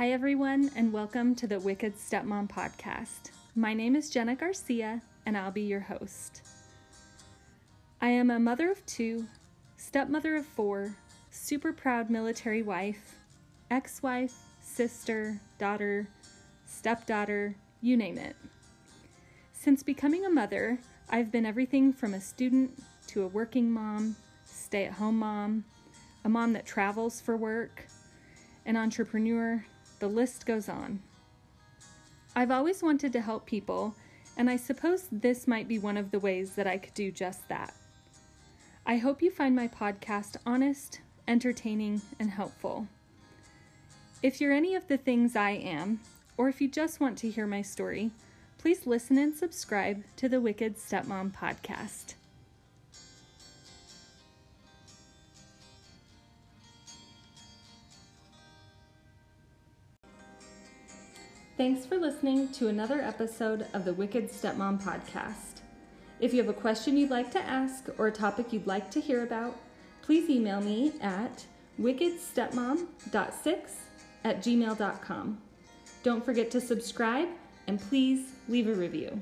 Hi, everyone, and welcome to the Wicked Stepmom podcast. My name is Jenna Garcia, and I'll be your host. I am a mother of two, stepmother of four, super proud military wife, ex wife, sister, daughter, stepdaughter, you name it. Since becoming a mother, I've been everything from a student to a working mom, stay at home mom, a mom that travels for work, an entrepreneur, the list goes on. I've always wanted to help people, and I suppose this might be one of the ways that I could do just that. I hope you find my podcast honest, entertaining, and helpful. If you're any of the things I am, or if you just want to hear my story, please listen and subscribe to the Wicked Stepmom podcast. Thanks for listening to another episode of the Wicked Stepmom podcast. If you have a question you'd like to ask or a topic you'd like to hear about, please email me at wickedstepmom.6 at gmail.com. Don't forget to subscribe and please leave a review.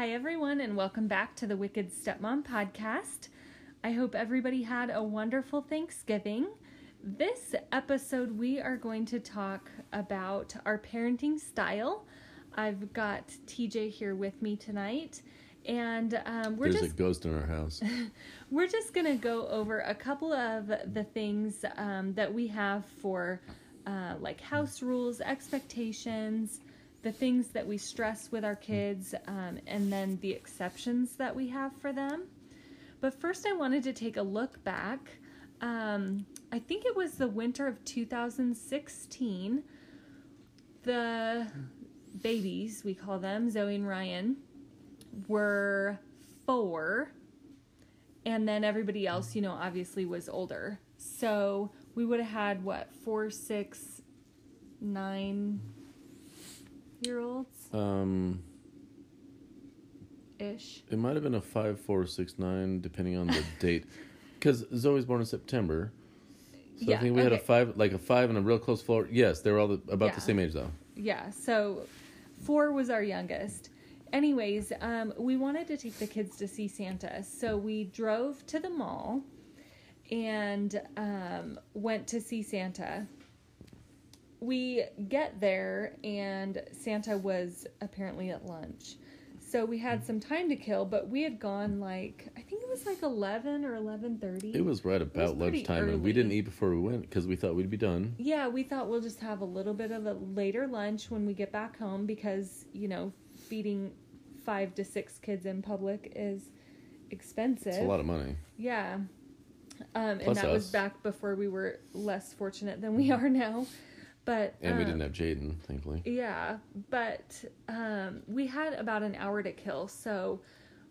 Hi, everyone, and welcome back to the Wicked Stepmom podcast. I hope everybody had a wonderful Thanksgiving. This episode, we are going to talk about our parenting style. I've got TJ here with me tonight, and um, we're There's just a ghost in our house. we're just going to go over a couple of the things um, that we have for uh, like house rules, expectations, the things that we stress with our kids, um, and then the exceptions that we have for them. But first, I wanted to take a look back. Um, I think it was the winter of 2016. The babies, we call them, Zoe and Ryan, were four and then everybody else, you know, obviously was older. So we would have had what four, six, nine year olds Um, ish. it might have been a five, four, six, nine, depending on the date, because Zoe's born in September. So Yeah, I think we had a five, like a five and a real close floor. Yes, they were all the, about Yeah. the same age though. Yeah, so four was our youngest. Anyways, um, we wanted to take the kids to see Santa, so we drove to the mall and um, went to see Santa. We get there, and Santa was apparently at lunch. So we had some time to kill, but we had gone like I think it was like eleven or eleven thirty. It was right about pretty lunchtime, and we didn't eat before we went because we thought we'd be done. Yeah, we thought we'll just have a little bit of a later lunch when we get back home because, you know, feeding five to six kids in public is expensive. It's a lot of money. Yeah. Um, and that was back before we were less fortunate than we are now. But And we um, didn't have Jaden, thankfully. yeah, but um, we had about an hour to kill, so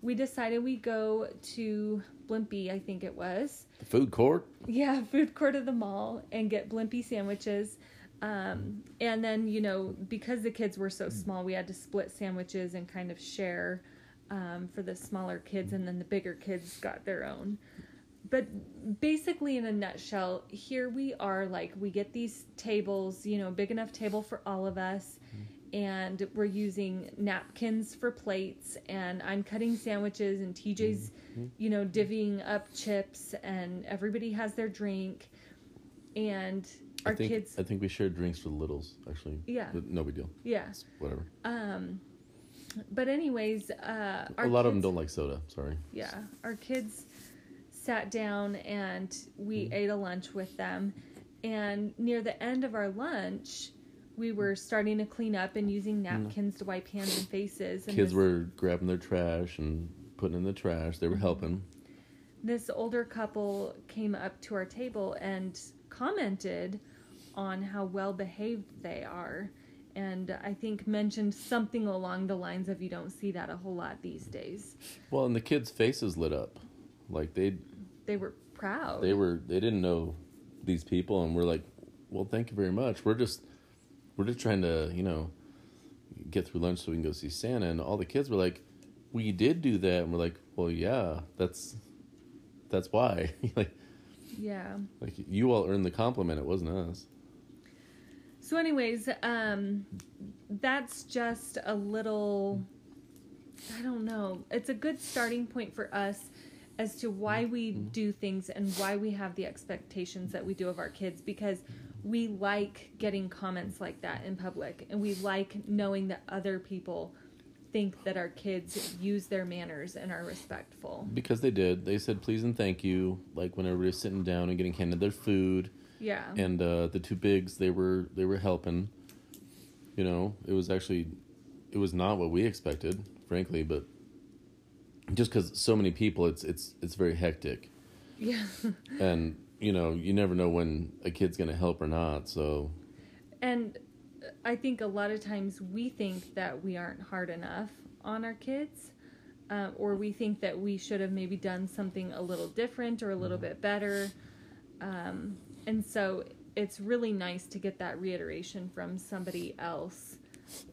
we decided we go to Blimpie, I think it was. The food court. Yeah, food court of the mall and get Blimpie sandwiches. Um, and then, you know, because the kids were so small, we had to split sandwiches and kind of share um, for the smaller kids, and then the bigger kids got their own. But basically, in a nutshell, here we are like, we get these tables, you know, big enough table for all of us, and we're using napkins for plates, and I'm cutting sandwiches, and TJ's, you know, divvying up chips, and everybody has their drink, and our I think kids, I think we shared drinks for the littles actually. Yeah. No big deal. yeah. It's whatever. Um, but anyways, uh, our a lot of them don't like soda. Sorry. yeah, our kids sat down and we Mm-hmm. ate a lunch with them. And near the end of our lunch, we were starting to clean up and using napkins to wipe hands and faces. And. Kids this, were grabbing their trash and putting in the trash. They were Mm-hmm. helping. this older couple came up to our table and commented on how well behaved they are. And I think mentioned something along the lines of you don't see that a whole lot these days. Well, and the kids' faces lit up, like they They were proud. they were they didn't know these people, and we're like, well, thank you very much. We're just we're just trying to you know get through lunch so we can go see Santa. And all the kids were like, we did do that. And we're like, well, yeah, that's, that's why. like, Yeah. like you all earned the compliment. It wasn't us. So, anyways, um, that's just a little. I don't know. It's a good starting point for us as to why we do things and why we have the expectations that we do of our kids because we like getting comments like that in public and we like knowing that other people think that our kids use their manners and are respectful. Because they did. They said please and thank you. Like when everybody was sitting down and getting handed their food. Yeah. and uh, the two bigs they were they were helping you know it was actually it was not what we expected frankly but just because so many people it's it's it's very hectic yeah. and you know you never know when a kid's gonna help or not so And I think a lot of times we think that we aren't hard enough on our kids, uh, or we think that we should have maybe done something a little different or a little bit better. Um, and so it's really nice to get that reiteration from somebody else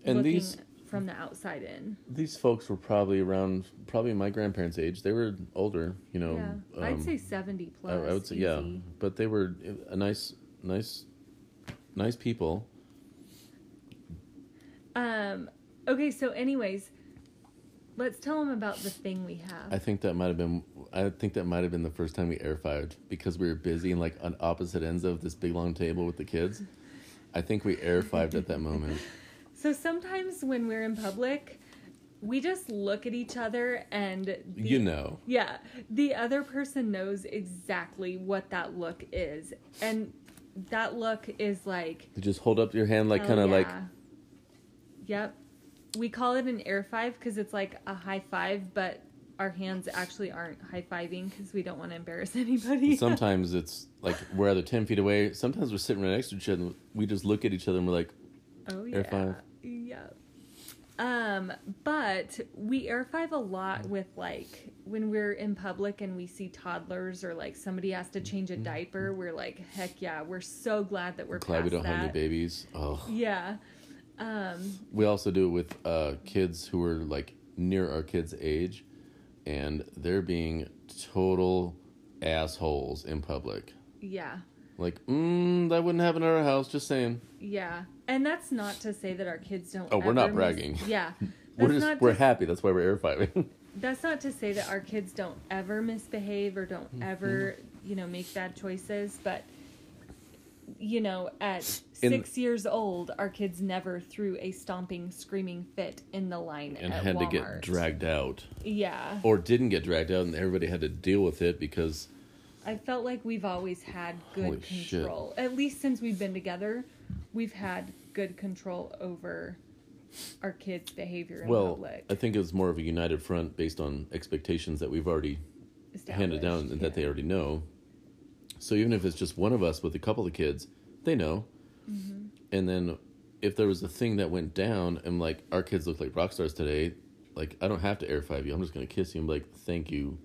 And these- from the outside in. these folks were probably around probably my grandparents age they were older you know yeah. I'd um, say 70 plus. I would say yeah but they were a nice nice nice people Um, okay, so, anyways, let's tell them about the thing we have. I think that might have been. I think that might have been the first time we air fived because we were busy and like on opposite ends of this big long table with the kids. I think we air fived at that moment. So sometimes when we're in public, we just look at each other and the, You know, yeah, the other person knows exactly what that look is. And that look is like you just hold up your hand like oh, kind of like. Yep. We call it an air five cuz it's like a high five, but our hands actually aren't high fiving because we don't want to embarrass anybody. sometimes it's like we're either ten feet away. Sometimes we're sitting right next to each other. And we just look at each other and we're like, Oh yeah. Air five. Um, but we air five a lot with like when we're in public and we see toddlers or like somebody has to change a diaper, we're like, heck yeah, we're so glad that we're glad we don't have any babies. Oh, Yeah. Um, we also do it with uh, kids who are like near our kids' age, and they're being total assholes in public. yeah. Like, mm, that wouldn't happen at our house. Just saying. Yeah. And that's not to say that our kids don't Oh, we're not mis- bragging. yeah. We're just we're happy. That's why we're air fiving. that's not to say that our kids don't ever misbehave or don't Mm-hmm. ever you know make bad choices but you know at In- six years old our kids never threw a stomping screaming fit in the line and had to get dragged out, yeah or didn't get dragged out, and everybody had to deal with it because i felt like we've always had good Holy shit. control at least since we've been together we've had good control over our kids behavior in well, public I think it was more of a united front based on expectations that we've already handed down and that they already know. So even if it's just one of us with a couple of kids, they know. Mm-hmm. And then if there was a thing that went down and like our kids look like rock stars today, like I don't have to air five you. I'm just gonna kiss you and be like, thank you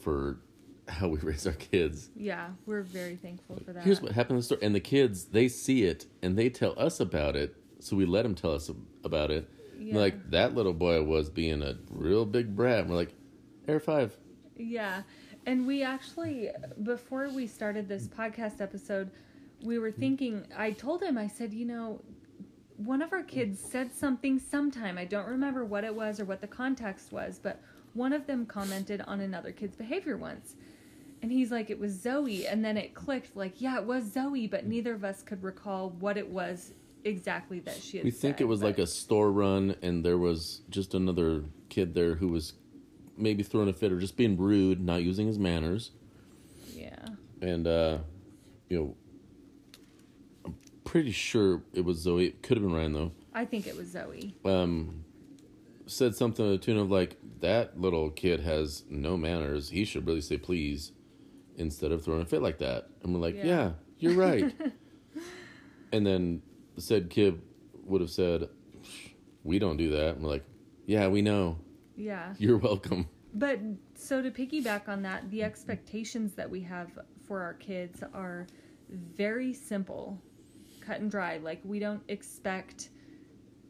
for how we raise our kids. yeah we're very thankful for that Here's what happened in the story, and the kids they see it and they tell us about it. So we let them tell us about it. Yeah. Like that little boy was being a real big brat. And we're like, air five. Yeah. And we actually, before we started this podcast episode, we were thinking, I told him, I said, you know, one of our kids said something sometime. I don't remember what it was or what the context was, but one of them commented on another kid's behavior once. And he's like, it was Zoe. And then it clicked, like, yeah, it was Zoe, but neither of us could recall what it was exactly that she had We think said, it was like a store run, and there was just another kid there who was maybe throwing a fit or just being rude, not using his manners. Yeah. And, uh, you know, I'm pretty sure it was Zoe. It could have been Ryan, though. I think it was Zoe. Um, said something to the tune of, like, that little kid has no manners. He should really say please instead of throwing a fit like that. And we're like, Yeah. yeah, you're right. and then said kid would have said, we don't do that. And we're like, yeah, we know. Yeah. You're welcome. But so to piggyback on that, the expectations that we have for our kids are very simple, cut and dry. Like we don't expect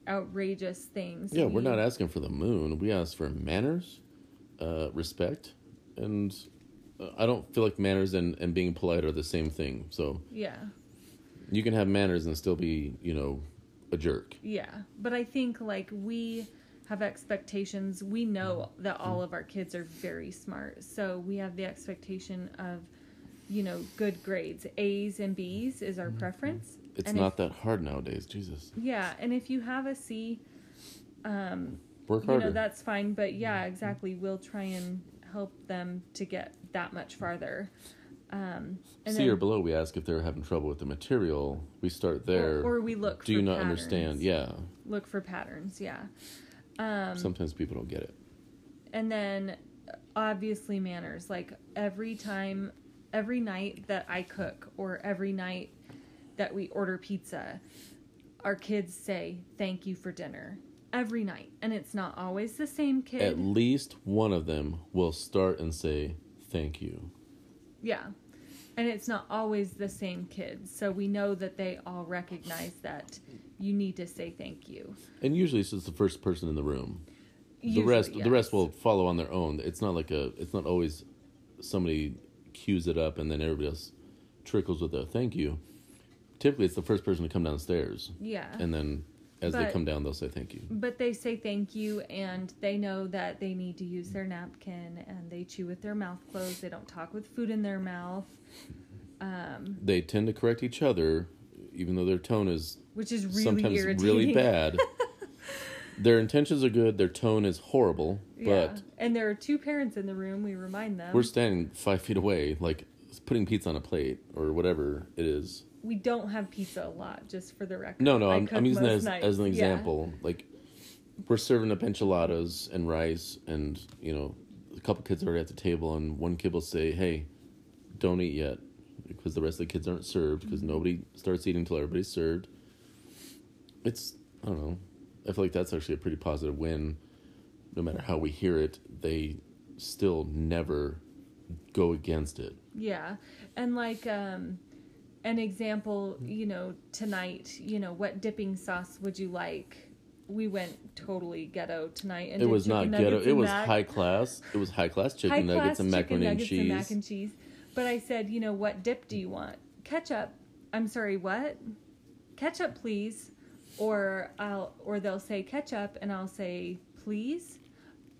outrageous things. Yeah, we're not asking for the moon. We ask for manners, uh, respect, and I don't feel like manners and, and being polite are the same thing. So Yeah. you can have manners and still be, you know, a jerk. Yeah, but I think like we have expectations. We know that all of our kids are very smart, so we have the expectation of, you know, good grades. A's and B's is our preference. It's And not if- that hard nowadays. Jesus, Yeah, and if you have a C, um, work you know harder. that's fine. But yeah, exactly. We'll try and help them to get that much farther. Um, C then- or below, we ask if they're having trouble with the material. We start there. or, or we look. Do you not patterns. understand? Yeah. Look for patterns. Yeah. Um, Sometimes people don't get it. and then obviously manners like every time every night that i cook or every night that we order pizza our kids say thank you for dinner every night and it's not always the same kid At least one of them will start and say thank you. yeah and it's not always the same kids so we know that they all recognize that you need to say thank you And usually it's just the first person in the room. the Usually, rest the rest will follow on their own. It's not like a it's not always somebody cues it up and then everybody else trickles with a thank you. Typically it's the first person to come downstairs yeah and then as they come down they'll say thank you. But they say thank you and they know that they need to use their napkin and they chew with their mouth closed. They don't talk with food in their mouth. Um, They tend to correct each other even though their tone is which is really sometimes irritating. really bad. their intentions are good, their tone is horrible, Yeah. but and there are two parents in the room, we remind them. we're standing five feet away, like putting pizza on a plate or whatever it is. We don't have pizza a lot, just for the record. No, no, I I'm, I'm using that as, as an Yeah. example. Like, we're serving up enchiladas and rice, and, you know, a couple kids are already at the table, and one kid will say, hey, don't eat yet, because the rest of the kids aren't served, because Mm-hmm. nobody starts eating until everybody's served. It's, I don't know. I feel like that's actually a pretty positive win. No matter how we hear it, they still never go against it. Yeah. And like um an example, you know, tonight, you know, what dipping sauce would you like? We went totally ghetto tonight and It was not ghetto. It was mac- high class. It was high class chicken high nuggets class and macaroni and nuggets cheese. and mac and cheese. But I said, you know, what dip do you want? Ketchup. I'm sorry, what? Ketchup, please. Or I'll or they'll say ketchup and I'll say please.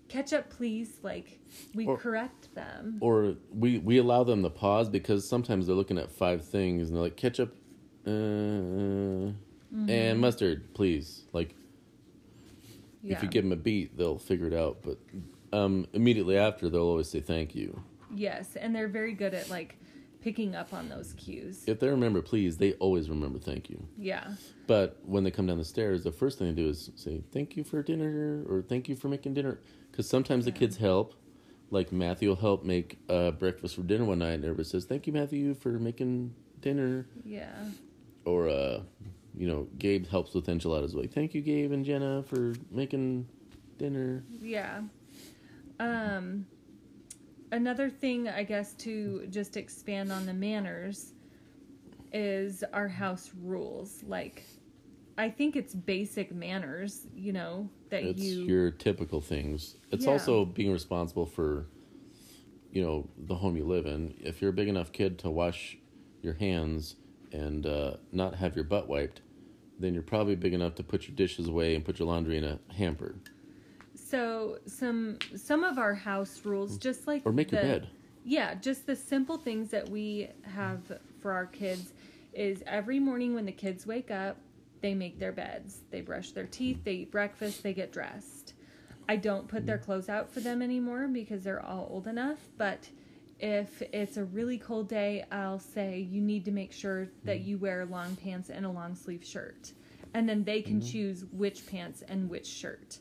Ketchup, please. Like we Or- correct them. or we we allow them to pause because sometimes they're looking at five things and they're like ketchup uh, Mm-hmm. and mustard please like Yeah. if you give them a beat they'll figure it out but um, immediately after they'll always say thank you Yes, and they're very good at like picking up on those cues. if they remember please they always remember thank you Yeah. but when they come down the stairs the first thing they do is say thank you for dinner or thank you for making dinner because sometimes the kids help like matthew will help make uh, breakfast for dinner one night and everybody says thank you matthew for making dinner Yeah. or uh you know gabe helps with enchiladas like thank you gabe and jenna for making dinner Yeah. Um another thing I guess to just expand on the manners is our house rules. Like I think it's basic manners, you know, that it's you your typical things it's Yeah. also being responsible for you know the home you live in if you're a big enough kid to wash your hands and uh, not have your butt wiped then you're probably big enough to put your dishes away and put your laundry in a hamper So some some of our house rules, mm. just like or make your the- bed Yeah, just the simple things that we have for our kids is every morning when the kids wake up, they make their beds, they brush their teeth, they eat breakfast, they get dressed. I don't put their mm. clothes out for them anymore because they're all old enough, but if it's a really cold day, I'll say you need to make sure that mm. you wear long pants and a long sleeve shirt. And then they can mm-hmm. choose which pants and which shirt.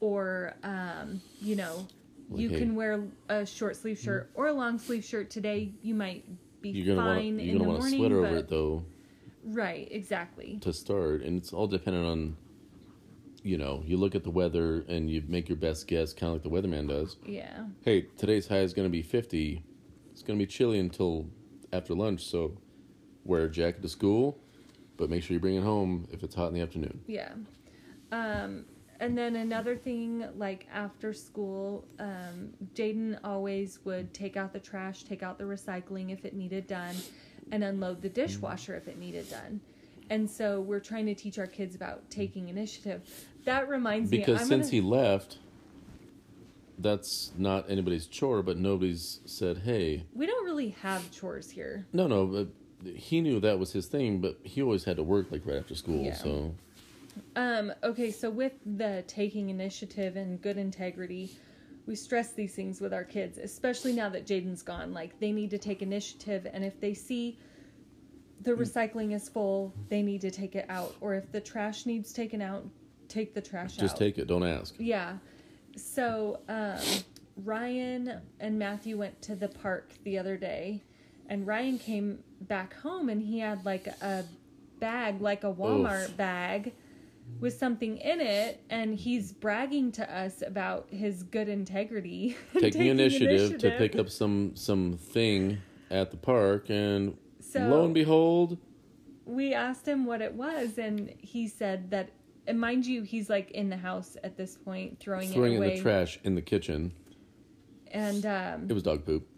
Or, um, you know, you can wear a short sleeve shirt or a long sleeve shirt today. You might be you're gonna fine you're in gonna the want a morning, sweater but over it though right, exactly. to start and it's all dependent on you know you look at the weather and you make your best guess kind of like the weatherman does Yeah, hey today's high is going to be 50 it's going to be chilly until after lunch so wear a jacket to school but make sure you bring it home if it's hot in the afternoon yeah. Um, and then another thing, like after school, um, Jaden always would take out the trash, take out the recycling if it needed done, and unload the dishwasher if it needed done. And so we're trying to teach our kids about taking initiative. That reminds me, Because since gonna, he left, that's not anybody's chore, but nobody's said, hey, we don't really have chores here. no, no, but he knew that was his thing, but he always had to work like right after school, Yeah. so Um, okay, so with the taking initiative and good integrity, we stress these things with our kids, especially now that Jaden's gone. Like they need to take initiative, and if they see the Mm. recycling is full, they need to take it out. Or if the trash needs taken out, take the trash just out. Just take it, don't ask. Yeah. So um, Ryan and Matthew went to the park the other day, and Ryan came back home and he had like a bag, like a Walmart Oof. bag, with something in it, and he's bragging to us about his good integrity. Taking initiative, to pick up some some thing at the park, and So- lo and behold, We asked him what it was, and he said that. And mind you, he's like in the house at this point, throwing, throwing it in the trash in the kitchen. And um, It was dog poop.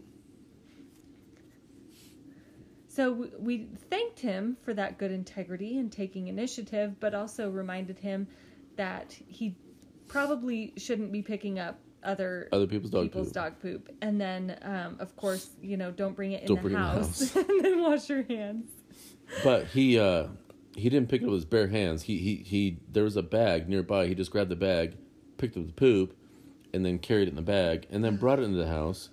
So we thanked him for that good integrity and taking initiative, but also reminded him that he probably shouldn't be picking up other Other people's dog people's poop. dog poop. And then, um, of course, you know, don't bring it in, the, bring it in the house. house. and then wash your hands. But he uh he didn't pick it up with his bare hands. He he he there was a bag nearby. He just grabbed the bag, picked up the poop, and then carried it in the bag, and then brought it into the house.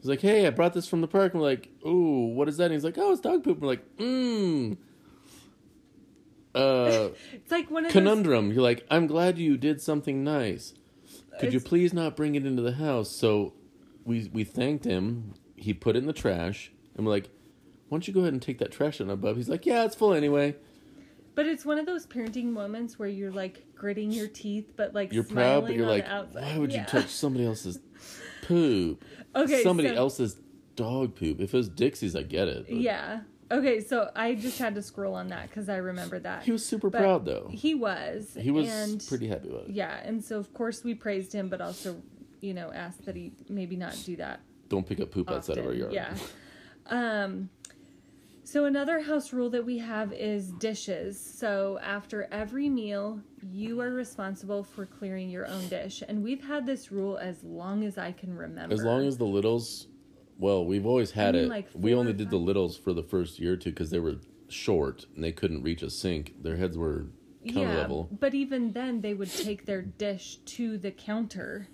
He's like, "Hey, I brought this from the park." And we're like, "Ooh, what is that?" And he's like, "Oh, it's dog poop." And we're like, "Mmm." Uh, It's like one of those. conundrum. You're like, "I'm glad you did something nice. Could you please not bring it into the house?" So, we we thanked him. He put it in the trash, and we're like, "Why don't you go ahead and take that trash out, Bub?" He's like, "Yeah, it's full anyway." But it's one of those parenting moments where you're like gritting your teeth, but like You're proud, but you're like, why would Yeah. you touch somebody else's poop? Okay, somebody so- else's dog poop. If it was Dixie's, I get it. but Yeah. Okay, so I just had to scroll on that because I remember that. He was super But proud though. He was. He was and, pretty happy with it. Yeah, and so of course we praised him, but also, you know, asked that he maybe not do that Don't pick up poop outside of our yard. Yeah. Um, so another house rule that we have is dishes. So after every meal, you are responsible for clearing your own dish, and we've had this rule as long as I can remember. As long as the littles, well, we've always had I mean, it. like we only did the littles for the first year or two because they were short and they couldn't reach a sink. Their heads were counter yeah, level. but even then, they would take their dish to the counter.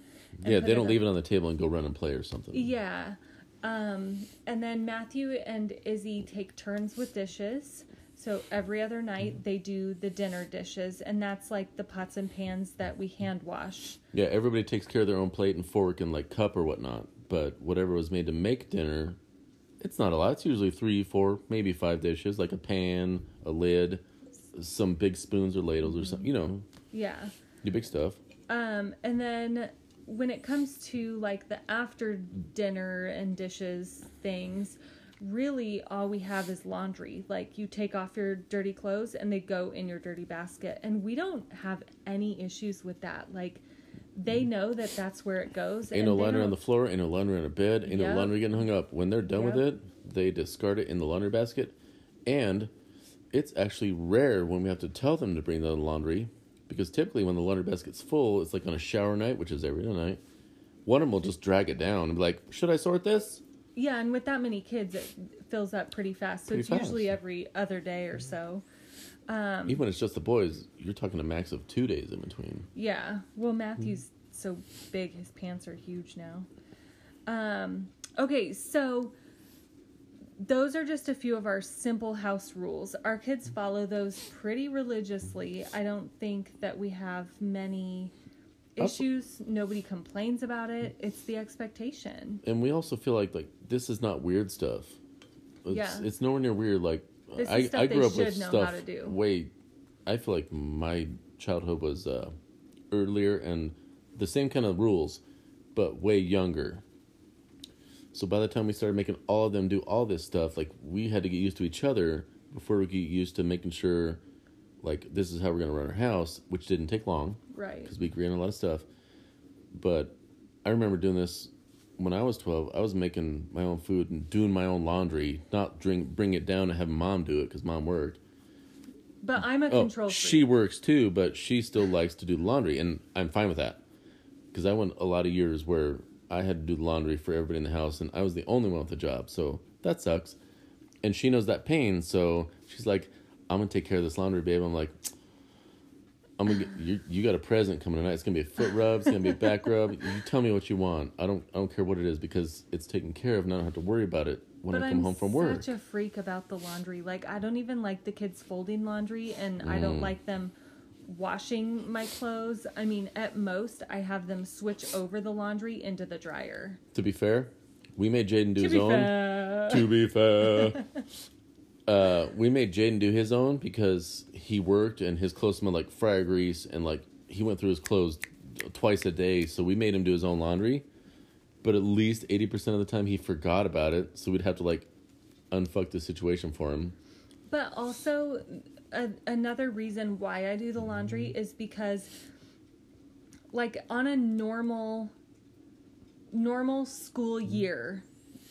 Yeah, they don't leave it on the table and go run and play or something. Yeah. Um, and then Matthew and Izzy take turns with dishes. So every other night they do the dinner dishes, and that's like the pots and pans that we hand wash. Yeah, everybody takes care of their own plate and fork and like cup or whatnot. But whatever was made to make dinner, it's not a lot. It's usually three, four, maybe five dishes, like a pan, a lid, some big spoons or ladles or something. You know, Yeah. the big stuff. Um, and then when it comes to like the after dinner and dishes things, really all we have is laundry. Like you take off your dirty clothes and they go in your dirty basket. And we don't have any issues with that. Like they mm. know that that's where it goes. Ain't no laundry on the floor. Ain't no laundry on a bed. Ain't Yep. no laundry getting hung up. When they're done with it, they discard it in the laundry basket. And it's actually rare when we have to tell them to bring the laundry because typically when the laundry basket's full, it's like on a shower night, which is every other night. One of them will just drag it down and be like, "Should I sort this?" Yeah, and with that many kids, it fills up pretty fast. So Pretty it's fast. usually every other day or so. Um, Even when it's just the boys, you're talking a max of two days in between. Yeah. Well, Matthew's so big, his pants are huge now. Um, okay, so those are just a few of our simple house rules. Our kids follow those pretty religiously. I don't think that we have many Also- issues. Nobody complains about it. It's the expectation. And we also feel like like this is not weird stuff. It's, Yeah. it's nowhere near weird. Like This is I, I grew up with stuff how to do. way. I feel like my childhood was uh, earlier and the same kind of rules, but way younger. So by the time we started making all of them do all this stuff, like we had to get used to each other before we get used to making sure, like this is how we're gonna run our house, which didn't take long Right. because we agree on a lot of stuff. But I remember doing this when I was twelve. I was making my own food and doing my own laundry, not drink bring it down and have mom do it because mom worked. But I'm a Oh, control freak. she works too, but she still likes to do the laundry, and I'm fine with that. Because I went a lot of years where I had to do the laundry for everybody in the house, and I was the only one with the job, so that sucks. And she knows that pain, so she's like, "I'm gonna take care of this laundry, babe." I'm like, "I'm gonna get, you. You got a present coming tonight. It's gonna be a foot rub. It's gonna be a back rub. You tell me what you want. I don't. I don't care what it is because it's taken care of, and I don't have to worry about it when but I come I'm home from work." such a freak about the laundry. Like I don't even like the kids folding laundry, and I Mm. don't like them washing my clothes. I mean, at most, I have them switch over the laundry into the dryer. to be fair, we made Jaden do To his be own. fair. to be fair. uh, we made Jaden do his own because he worked and his clothes smelled like fryer grease and like he went through his clothes twice a day. So we made him do his own laundry. But at least eighty percent of the time he forgot about it, so we'd have to like unfuck the situation for him. But also, a, another reason why I do the mm-hmm. laundry is because, like, on a normal, normal school mm-hmm. year,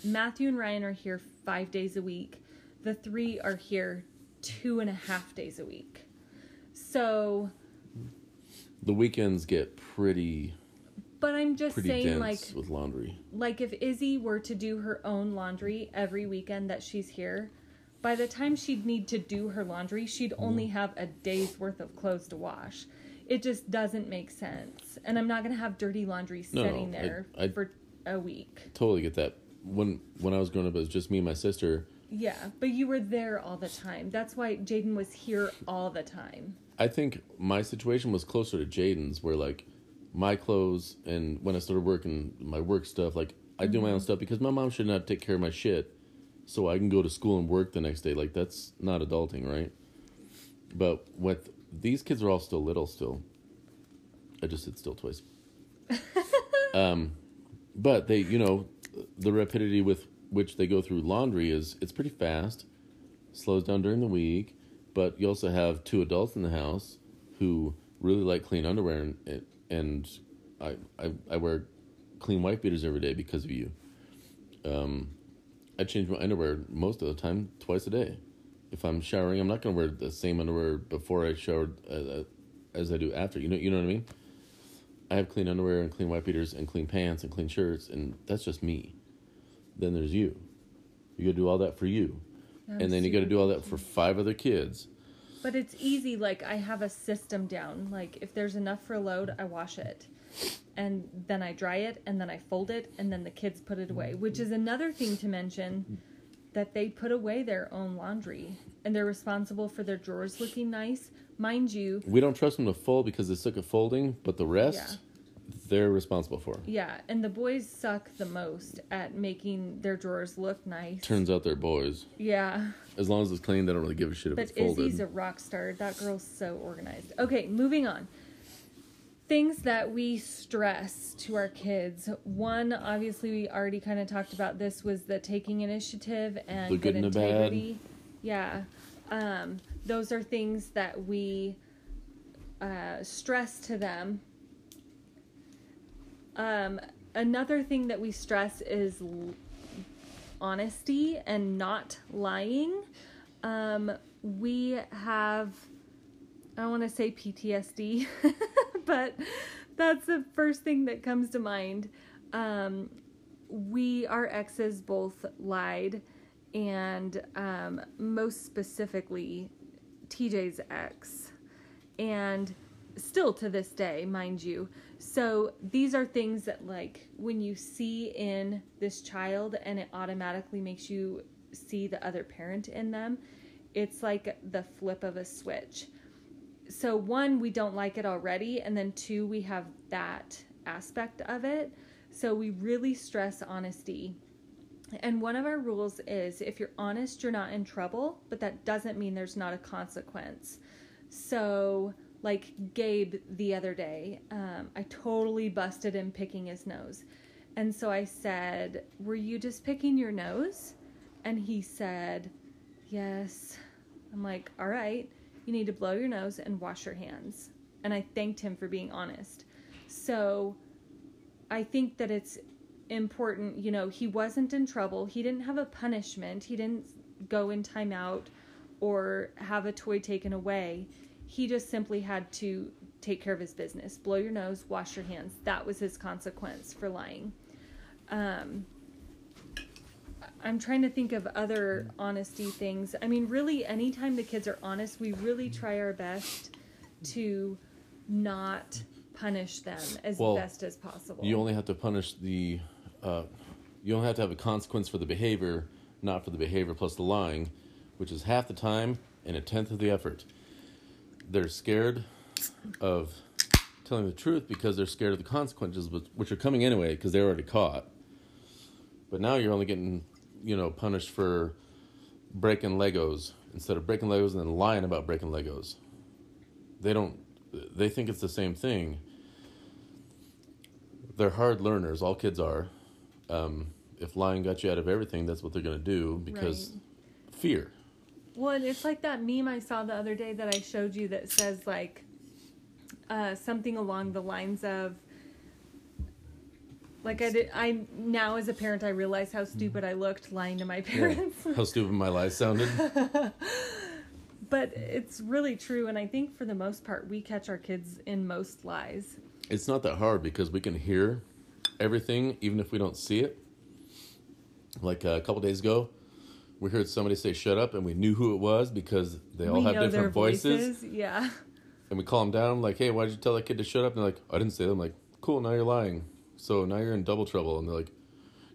Matthew and Ryan are here five days a week. The three are here two and a half days a week. So, The weekends get pretty but I'm just saying, like, with laundry. like if Izzy were to do her own laundry every weekend that she's here, by the time she'd need to do her laundry, she'd Mm-hmm. only have a day's worth of clothes to wash. It just doesn't make sense. And I'm not going to have dirty laundry No, sitting I- there I- for a week. Totally get that. When when I was growing up, it was just me and my sister. Yeah, but you were there all the time. That's why Jaden was here all the time. I think my situation was closer to Jaden's, where like my clothes and when I started working, my work stuff, like I do my own stuff because my mom should not take care of my shit, so I can go to school and work the next day. Like that's not adulting, right? But with these kids are all still little still. I just said still twice. um, but they, you know, the rapidity with which they go through laundry is it's pretty fast. Slows down during the week, but you also have two adults in the house who really like clean underwear, and and I I, I wear clean white beaters every day because of you. Um, I change my underwear most of the time twice a day. If I'm showering, I'm not going to wear the same underwear before I showered uh, uh, as I do after. You know, you know what I mean. I have clean underwear and clean white beaters and clean pants and clean shirts, and that's just me. Then there's you. You got to do all that for you, I'm and then you got to do all that for five other kids. But it's easy. Like I have a system down. Like if there's enough for a load, I wash it, and then I dry it, and then I fold it, and then the kids put it away. Which is another thing to mention, that they put away their own laundry, and they're responsible for their drawers looking nice. Mind you, We don't trust them to fold because they suck at folding, but the rest, they're responsible for. yeah, and the boys suck the most at making their drawers look nice. Turns out they're boys. yeah. As long as it's clean, they don't really give a shit if But it's folded. Izzy's a rock star. That girl's so organized. Okay, moving on. Things that we stress to our kids. One, obviously, we already kind of talked about this was the taking initiative and The good and the bad. integrity. Yeah, um, those are things that we uh, stress to them. Um, another thing that we stress is l- honesty and not lying. Um, we have, I don't want to say PTSD, but that's the first thing that comes to mind. Um, we, our exes, both lied, and um, most specifically, TJ's ex. And still to this day, mind you. So these are things that, like, when you see in this child and it automatically makes you see the other parent in them, it's like the flip of a switch. So, one, we don't like it already, and then two, we have that aspect of it. So, we really stress honesty. And one of our rules is if you're honest, you're not in trouble, but that doesn't mean there's not a consequence. So, like Gabe the other day, um, I totally busted him picking his nose. And so I said, Were you just picking your nose? And he said, Yes. I'm like, All right. You need to blow your nose and wash your hands. And I thanked him for being honest. So I think that it's important, you know, he wasn't in trouble. He didn't have a punishment. He didn't go in timeout or have a toy taken away. He just simply had to take care of his business. Blow your nose, wash your hands. That was his consequence for lying. Um, I'm trying to think of other honesty things. I mean, really, anytime the kids are honest, we really try our best to not punish them as Well, best as possible. You only have to punish the. Uh, you only have to have a consequence for the behavior, not for the behavior plus the lying, which is half the time and a tenth of the effort. They're scared of telling the truth because they're scared of the consequences, which- which are coming anyway because they're already caught. But now you're only getting, you know, punished for breaking Legos instead of breaking Legos and then lying about breaking Legos. They don't. They think it's the same thing they're hard learners. All kids are. Um, if lying got you out of everything, that's what they're going to do because Right. fear. Well, and it's like that meme I saw the other day that I showed you that says like uh, something along the lines of like I did. I now as a parent I realize how stupid I looked lying to my parents. How stupid my lies sounded. but it's really true, and I think for the most part we catch our kids in most lies. it's not that hard because we can hear everything even if we don't see it. Like uh, a couple days ago, we heard somebody say "shut up" and we knew who it was because they all we have different voices. Yeah. And we call them down, like, "Hey, why did you tell that kid to shut up?" And they're like, "I didn't say that." I'm like, "Cool, now you're lying." So now you're in double trouble. And they're like,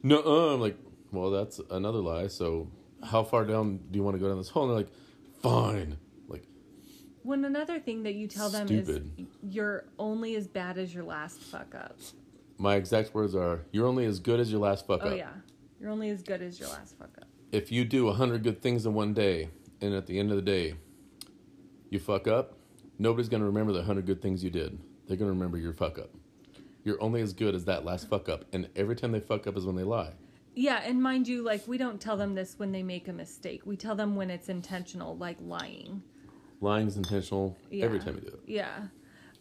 "No," I'm like, "Well, that's another lie." So how far down do you want to go down this hole? And they're like, "Fine." Like, When another thing that you tell them Stupid. is you're only as bad as your last fuck up. my exact words are, "You're only as good as your last fuck oh, up. Oh yeah. You're only as good as your last fuck up. If you do a hundred good things in one day, and at the end of the day, you fuck up, nobody's gonna remember the hundred good things you did. They're gonna remember your fuck up. You're only as good as that last fuck up, and every time they fuck up is when they lie. Yeah, and mind you, like we don't tell them this when they make a mistake. We tell them when it's intentional, like lying. Lying is intentional every time you do it. Yeah.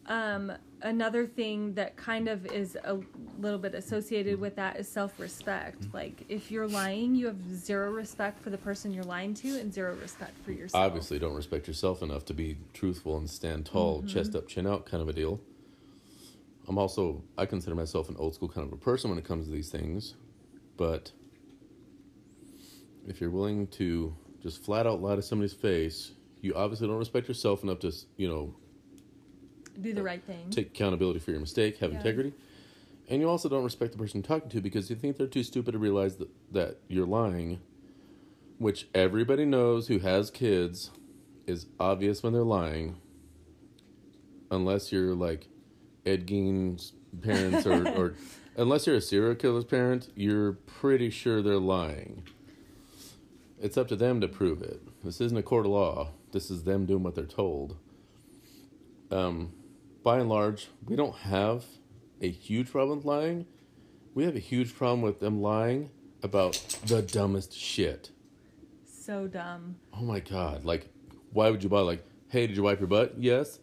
Um, another thing that kind of is a little bit associated with that is self respect. Like, if you're lying, you have zero respect for the person you're lying to and zero respect for yourself. Obviously, don't respect yourself enough to be truthful and stand tall, chest up, chin out, kind of a deal. I'm also, I consider myself an old school kind of a person when it comes to these things, but if you're willing to just flat out lie to somebody's face, you obviously don't respect yourself enough to, you know, Do the uh, right thing. take accountability for your mistake, have Yeah. integrity, and you also don't respect the person you're talking to because you think they're too stupid to realize that, that you're lying, which everybody knows who has kids is obvious when they're lying, unless you're like Ed Gein's parents or, or unless you're a serial killer's parent, you're pretty sure they're lying. It's up to them to prove it. This isn't a court of law. This is them doing what they're told. Um, by and large, we don't have a huge problem with lying. We have a huge problem with them lying about the dumbest shit. so dumb. Oh my god! Like, why would you buy? Like, hey, did you wipe your butt? Yes.